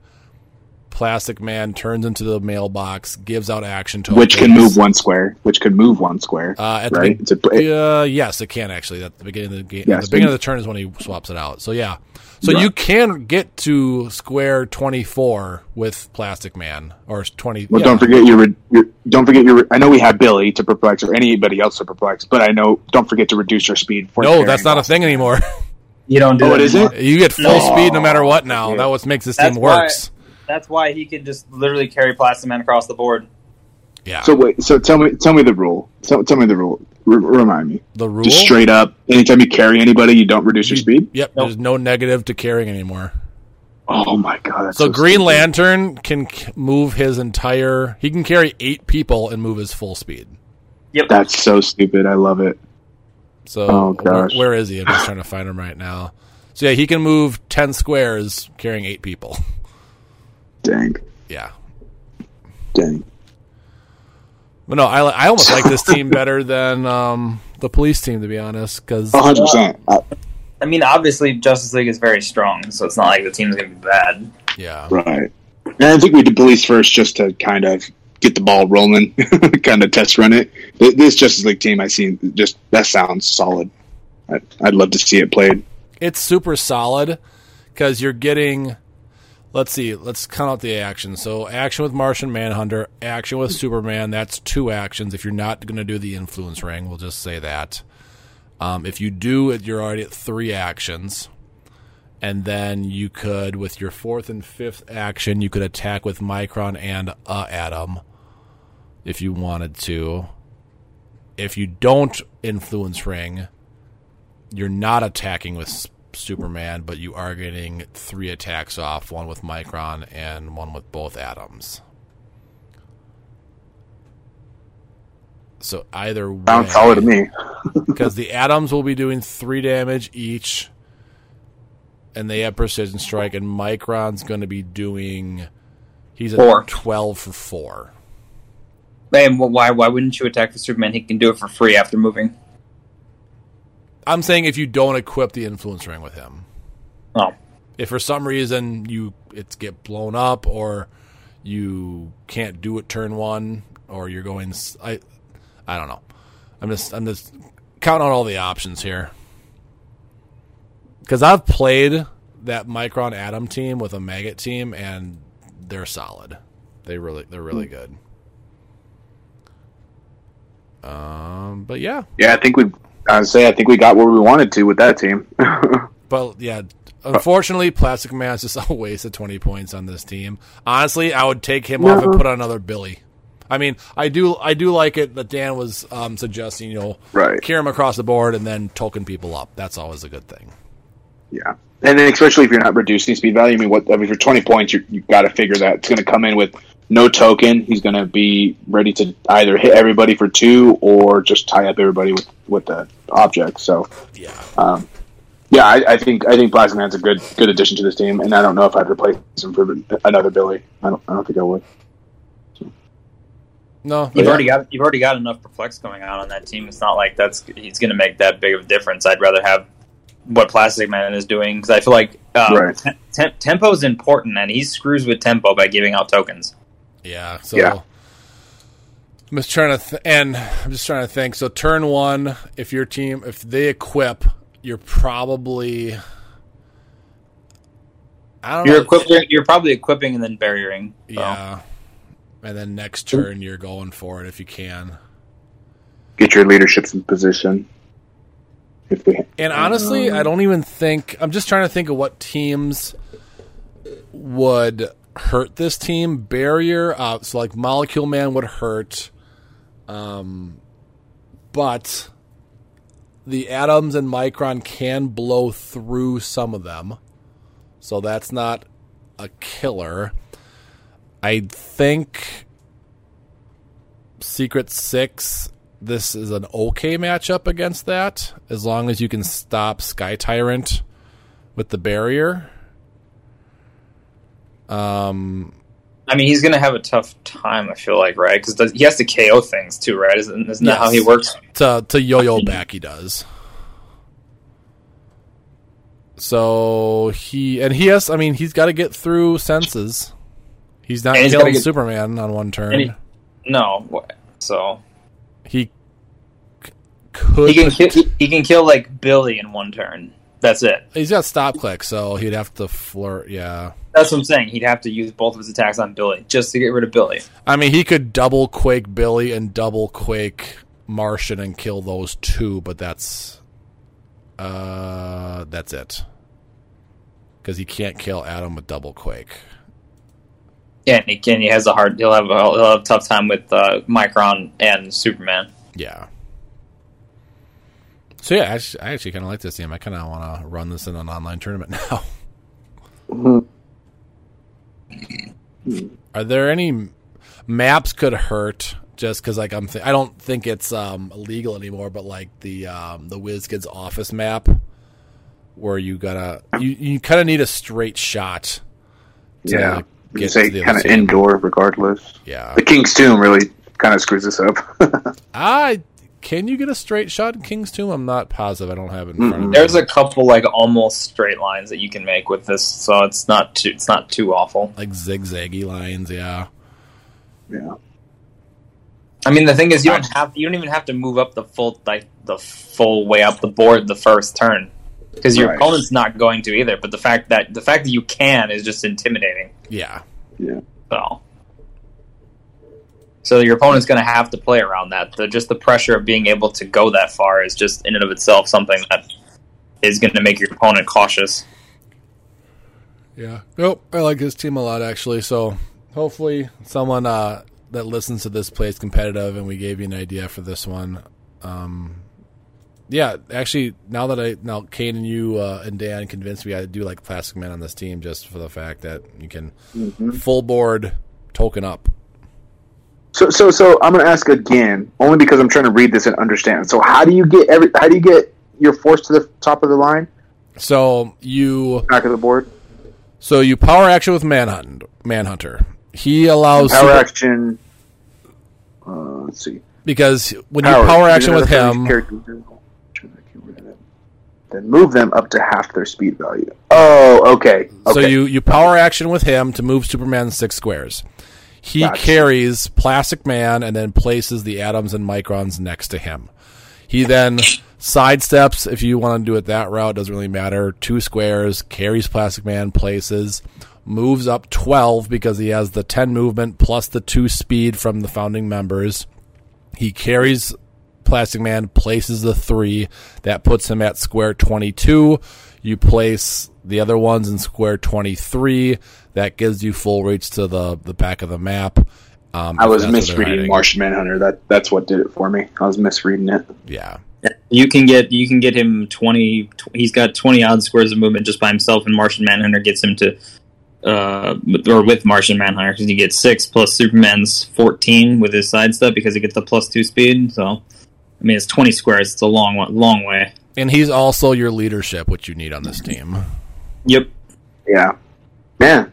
Plastic Man turns into the mailbox, gives out action tokens. Which can move one square. Which can move one square. Uh, at right. be- It's a, uh, yes, it can actually. At the beginning of the game, Yes, the beginning of the turn is when he swaps it out. So yeah, so Right. you can get to square twenty four with Plastic Man or twenty. well, yeah. don't forget your, your. Don't forget your. I know we have Billy to perplex or anybody else to perplex, but I know. Don't forget to reduce your speed. For No, that's not a thing anymore. You don't do Oh, that it anymore. isn't? you get full No. speed no matter what. Now that what makes this That's team why- works. That's why he could just literally carry Plastic Man across the board. Yeah. So wait. So tell me. Tell me the rule. Tell, tell me the rule. R- remind me. the rule. Just straight up. Anytime you carry anybody, you don't reduce your speed. Yep, Nope. there's no negative to carrying anymore. Oh my god. So, so, Green stupid. Lantern can move his entire. He can carry eight people and move his full speed. Yep. That's so stupid. I love it. So Oh, where, gosh. where is he? I'm just trying to find him right now. So yeah, he can move ten squares carrying eight people. Dang. Yeah, Dang. but no, I I almost like this team better than um, the police team to be honest. Because hundred percent. Uh, I mean, obviously Justice League is very strong, so it's not like the team's gonna be bad. yeah, Right. And I think we did police first just to kind of get the ball rolling, kind of test run it. This Justice League team I seen just that sounds solid. I- I'd love to see it played. it's super solid because you're getting. Let's see. Let's count out the action. So action with Martian Manhunter, action with Superman. That's two actions. If you're not going to do the influence ring, we'll just say that. Um, if you do it, you're already at three actions, and then you could, with your fourth and fifth action, you could attack with Micron and uh, Atom, if you wanted to. If you don't influence ring, you're not attacking with Superman, but you are getting three attacks off, one with Micron and one with both atoms. So either way, Sounds solid to me. because the atoms will be doing three damage each, and they have precision strike, and Micron's going to be doing. He's at Four. twelve for four. And why why wouldn't you attack the Superman? He can do it for free after moving. I'm saying if you don't equip the influence ring with him, Oh, if for some reason you it's get blown up or you can't do it turn one or you're going I I don't know. I'm just I'm just counting on all the options here. Cuz I've played that Micron Atom team with a Maggot team and they're solid. They really they're really good. Um, but yeah, Yeah, I think we. I say I think we got where we wanted to with that team. but yeah. Unfortunately, Plastic Man's just a waste of twenty points on this team. Honestly, I would take him off and put on another Billy. I mean, I do, I do like it that Dan was um, suggesting, you know, Right. carry him across the board and then token people up. That's always a good thing. yeah, and then especially if you're not reducing speed value. I mean, what I mean, for 20 points, you you got to figure that it's going to come in with no token. He's going to be ready to either hit everybody for two or just tie up everybody with with the object. So Yeah. um, yeah, I, I think I think Plastic Man's a good good addition to this team, and I don't know if I'd replace him for another Billy. I don't I don't think I would. No, You've Yeah. already got you've already got enough perplex going on on that team. It's not like that's he's going to make that big of a difference. I'd rather have what Plastic Man is doing because I feel like uh, Right. te- te- tempo is important, and he screws with tempo by giving out tokens. Yeah. So Yeah. I'm just trying to, th- and I'm just trying to think. So turn one, if your team, if they equip, you're probably. I don't You're know. equipping. You're probably equipping and then barriering. So. Yeah. And then next turn, you're going for it if you can. Get your leaderships in position. If we And honestly, I um, don't even think. I'm just trying to think of what teams would hurt this team. Barrier, uh, so like Molecule Man would hurt. Um, but the atoms and Micron can blow through some of them. So that's not a killer. I think Secret Six. This is an okay matchup against that, as long as you can stop Sky Tyrant with the barrier. Um, I mean, he's going to have a tough time. I feel like, right? Because he has to KO things too, right? Isn't, isn't that how he works? to to yo-yo back, he does. So he and he has. I mean, he's got to get through senses. He's not he's killing get- Superman on one turn. He- No, so he c- could. he can ki- he, he can kill like Billy in one turn. That's it. he's got stop click, so he'd have to flurry. Yeah, That's what I'm saying. He'd have to use both of his attacks on Billy just to get rid of Billy. I mean, he could double quake Billy and double quake Martian and kill those two, but that's uh that's it. Because he can't kill Atom with double quake. Yeah, and he can. He has a hard. He'll have. A, he'll have a tough time with uh, Micron and Superman. Yeah. So yeah, I actually, I actually kind of like this team. I kind of want to run this in an online tournament now. Are there any maps could hurt? Just because like I'm, th- I don't think it's um, illegal anymore. But like the um, the WizKids office map, where you gotta you, you kind of need a straight shot. To yeah, get you say kind of indoor regardless. Yeah. The King's Tomb really kind of screws this up. I can you get a straight shot in King's Tomb? I'm not positive. I don't have it in front of me. There's a couple like almost straight lines that you can make with this, so it's not too. It's not too awful. like zigzaggy lines. Yeah. yeah. I mean, the thing is, you don't have. You don't even have to move up the full like the full way up the board the first turn because your Right. opponent's not going to either. But the fact that the fact that you can is just intimidating. Yeah. Yeah. So, so your opponent's going to have to play around that. The just the pressure of being able to go that far is just in and of itself something that is going to make your opponent cautious. Yeah. Nope. I like his team a lot actually. So hopefully someone uh, that listens to this plays competitive, and we gave you an idea for this one. Um, yeah, actually, now that I now Kane and you uh, and Dan convinced me I do like Plastic Man on this team, just for the fact that you can full board token up. So, so, so I'm going to ask again, only because I'm trying to read this and understand. So, how do you get every? How do you get your force to the top of the line, So you back of the board? so you power action with Manhunt Manhunter. He allows Power super- action. Uh, let's see. because when you power action with him, Then move them up to half their speed value. Oh, okay. okay. So you you power action with him to move Superman six squares. He Gotcha. carries Plastic Man and then places the atoms and microns next to him. He then sidesteps if you want to do it that route. Doesn't really matter. Two squares carries Plastic Man places. Moves up twelve because he has the ten movement plus the two speed from the founding members. He carries Plastic Man places the three. That puts him at square 22. You place the other ones in square 23. That gives you full reach to the, the back of the map. Um, I was that's where they're misreading. Martian Manhunter. That that's what did it for me. I was misreading it. Yeah. You can get you can get him twenty. Tw- he's got twenty odd squares of movement just by himself, and Martian Manhunter gets him to, uh, or with Martian Manhunter because he gets six plus Superman's fourteen with his sidestep because he gets the plus two speed. So, I mean, it's twenty squares. It's a long long way. And he's also your leadership, which you need on this team. Yep. Yeah, man.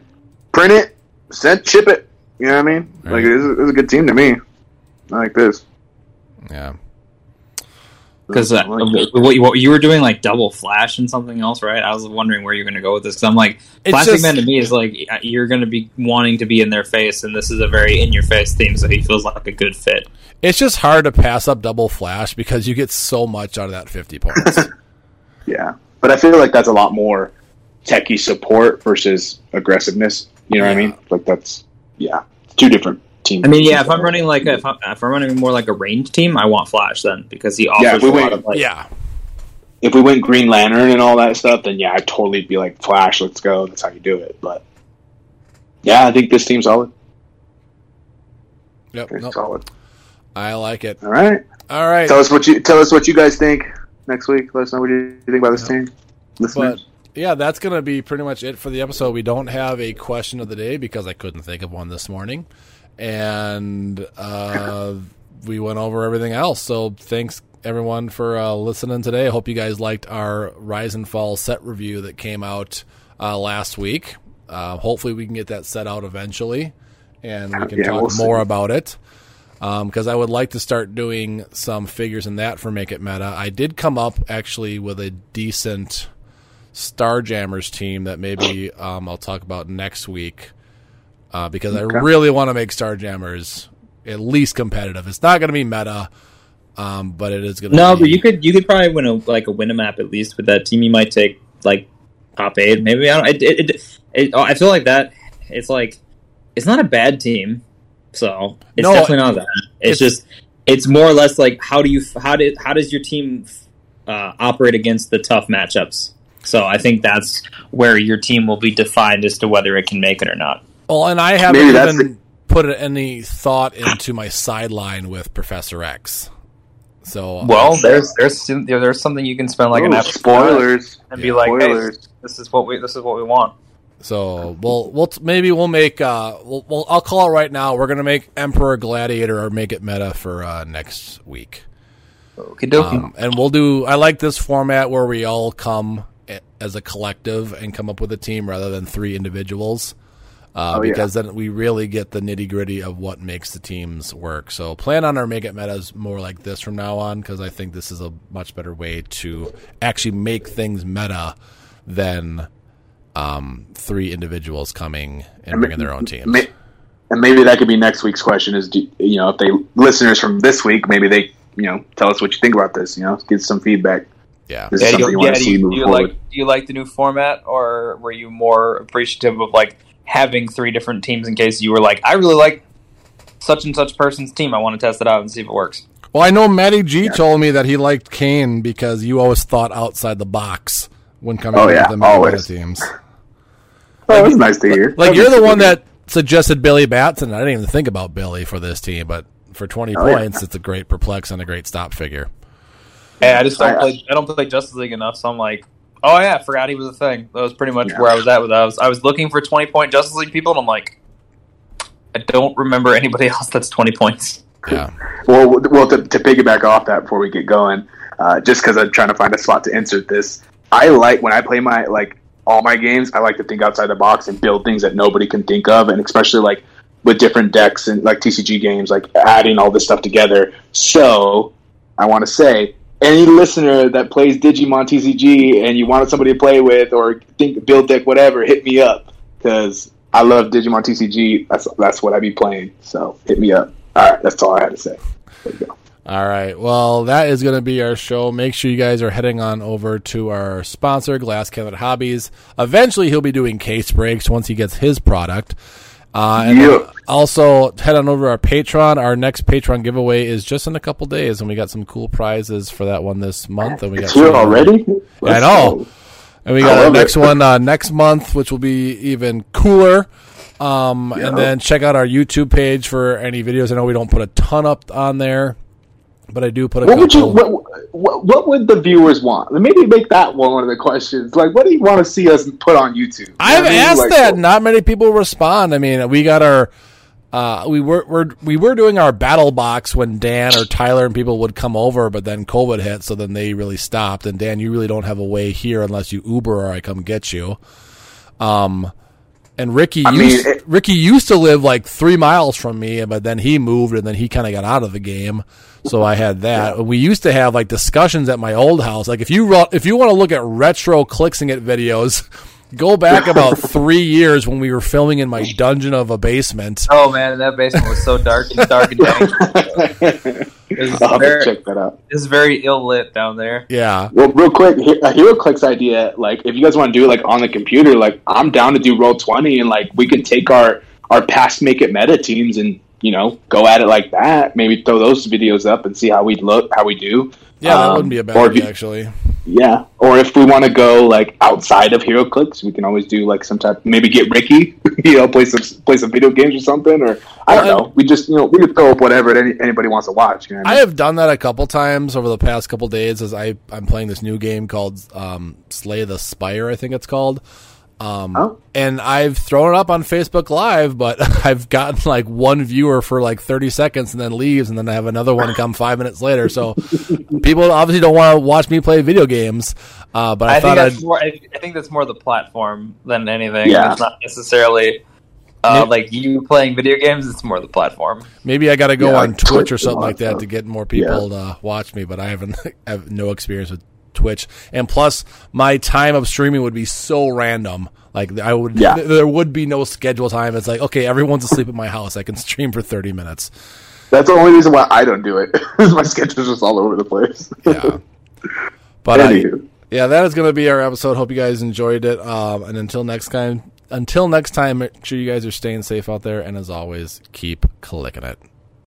Print it, send, ship it. You know what I mean? Right. Like it's, it's a good team to me. I like this. Yeah. Because uh, like what, you- what you were doing, like double flash and something else, right? I was wondering where you're going to go with this because I'm like, It's Plastic just- Man to me is like you're going to be wanting to be in their face, and this is a very in your face team, so he feels like a good fit. It's just hard to pass up double flash because you get so much out of that 50 points. Yeah, but I feel like that's a lot more techie support versus aggressiveness. You know what I mean? Like that's yeah, it's two different teams. I mean, yeah, if I'm running like a, if, I'm, if I'm running more like a ranged team, I want Flash then because he offers Yeah, if we a lot went- of like yeah. if we went Green Lantern and all that stuff, then yeah, I'd totally be like Flash. Let's go. That's how you do it. But yeah, I think this team's solid. Yep. Very Nope. solid. I like it. All right. All right. Tell us what you tell us what you guys think next week. Let us know what you think about this team. But Listeners. Yeah, that's going to be pretty much it for the episode. We don't have a question of the day because I couldn't think of one this morning. And uh, we went over everything else. So thanks everyone for uh, listening today. I hope you guys liked our Rise and Fall set review that came out uh, last week. Uh, hopefully, we can get that set out eventually and we can Yeah, talk we'll more about it because I would like to start doing some figures in that for Make It Meta. I did come up actually with a decent Starjammers team that maybe um, I'll talk about next week uh, because I really want to make Starjammers at least competitive. It's not going to be meta, um, but it is going to. no, be, but you could you could probably win a like a win a map at least with that team. You might take like top eight, maybe. I don't. It, it, it, it, I feel like that. It's like it's not a bad team, so it's No, definitely not that. It's, it's- just it's more or less like how do you how did how does your team uh, operate against the tough matchups? So I think that's where your team will be defined as to whether it can make it or not. Well, and I haven't Maybe that's even put any thought into my sideline with Professor X. So Well, there's there's there's something you can spend like an Ooh, episode spoilers. and Yeah. be like, hey, this is what we this is what we want. So we'll we'll t- maybe we'll make uh we'll, we'll I'll call it right now. We're gonna make Emperor Gladiator or make it meta for uh, next week. Okay, dokie. Um, and we'll do. I like this format where we all come a- as a collective and come up with a team rather than three individuals. Uh, Oh, yeah. because then we really get the nitty gritty of what makes the teams work. So plan on our make it metas more like this from now on because I think this is a much better way to actually make things meta than um, three individuals coming and bringing their own teams. Ma- and maybe that could be next week's question. Is do, you know if they listeners from this week, maybe they you know tell us what you think about this. You know, give some feedback. Yeah. This Yeah, is do you, you yeah, do you, do you forward. like do you like the new format, or were you more appreciative of like having three different teams in case you were like, I really like such and such person's team. I want to test it out and see if it works. Well, I know Matty G told me that he liked Kane because you always thought outside the box when coming Oh, up yeah, with the Meta always. teams. Oh, that's nice to hear. Like That you're the one that suggested Billy Batson. I didn't even think about Billy for this team, but for 20 Oh, yeah. points, it's a great perplex and a great stop figure. Hey, I just don't I- play. I don't play Justice League enough, so I'm like, oh yeah, I forgot he was a thing. That was pretty much Yeah. where I was at with. that. I was I was looking for 20 point Justice League people, and I'm like, I don't remember anybody else that's 20 points. Yeah. Well, well, to, to piggyback off that before we get going, uh, just because I'm trying to find a spot to insert this, I like when I play my like all my games. I like to think outside the box and build things that nobody can think of, and especially like with different decks and like TCG games, like adding all this stuff together. So I want to say, any listener that plays Digimon TCG and you wanted somebody to play with or think build deck whatever, hit me up because I love Digimon TCG. That's that's what I be playing. So hit me up. All right, that's all I had to say. There you go. All right. Well, that is going to be our show. Make sure you guys are heading on over to our sponsor, Glass Cabinet Hobbies. Eventually, he'll be doing case breaks once he gets his product. Uh, and then also head on over to our Patreon. Our next Patreon giveaway is just in a couple days, and we got some cool prizes for that one this month. And we got here already. I know. And we got our next it. one uh, next month, which will be even cooler. Um, Yeah. And then check out our YouTube page for any videos. I know we don't put a ton up on there, but I do put a What would you? What, what, what would the viewers want? Maybe make that one of the questions. Like, what do you want to see us put on YouTube? You I've what I mean? asked Like, that. Not many people respond. I mean, we got our. Uh, we were, were we were doing our battle box when Dan or Tyler and people would come over, but then COVID hit, so then they really stopped. And Dan, you really don't have a way here unless you Uber or I come get you. Um, and Ricky, I mean, it- Ricky used to live like three miles from me, but then he moved, and then he kind of got out of the game. So I had that. We used to have like discussions at my old house. Like if you if you want to look at retro Clicksing It videos, go back about three years when we were filming in my dungeon of a basement. Oh man, that basement was so dark and dark and dank. It was I'll have very, check that out. it's very ill lit down there. Yeah, Well, real quick, a HeroClix idea. Like, if you guys want to do it like on the computer, like I'm down to do roll twenty, and like we can take our our past make it meta teams and you know go at it like that. Maybe throw those videos up and see how we look, how we do. yeah, that Um, wouldn't be a bad idea you- actually. Yeah, or if we want to go like outside of HeroClix, we can always do like some type. Maybe get Ricky, you know, play some play some video games or something. Or I don't Well, know. We just you know we could throw up whatever any, anybody wants to watch. You know I I have done that a couple times over the past couple days as I I'm playing this new game called um, Slay the Spire, I think it's called. Um, Oh. and I've thrown it up on Facebook Live, but I've gotten like one viewer for like 30 seconds and then leaves, and then I have another one come five minutes later. So people obviously don't want to watch me play video games. Uh, but I, I, think thought I'd that's more. I, I think that's more the platform than anything. Yeah. It's not necessarily uh, Yeah. like you playing video games. It's more the platform. maybe I got to go Yeah, on Twitch Twitch or something like that that to get more people to watch me. But I haven't I have no experience with Twitch, and plus my time of streaming would be so random. Like I would, Yeah. there would be no schedule time. It's like okay, everyone's asleep at my house. I can stream for thirty minutes. That's the only reason why I don't do it. my schedule's just all over the place. Yeah. But I, yeah, that is going to be our episode. Hope you guys enjoyed it. Um, and until next time, until next time, make sure you guys are staying safe out there. And as always, keep clicking it.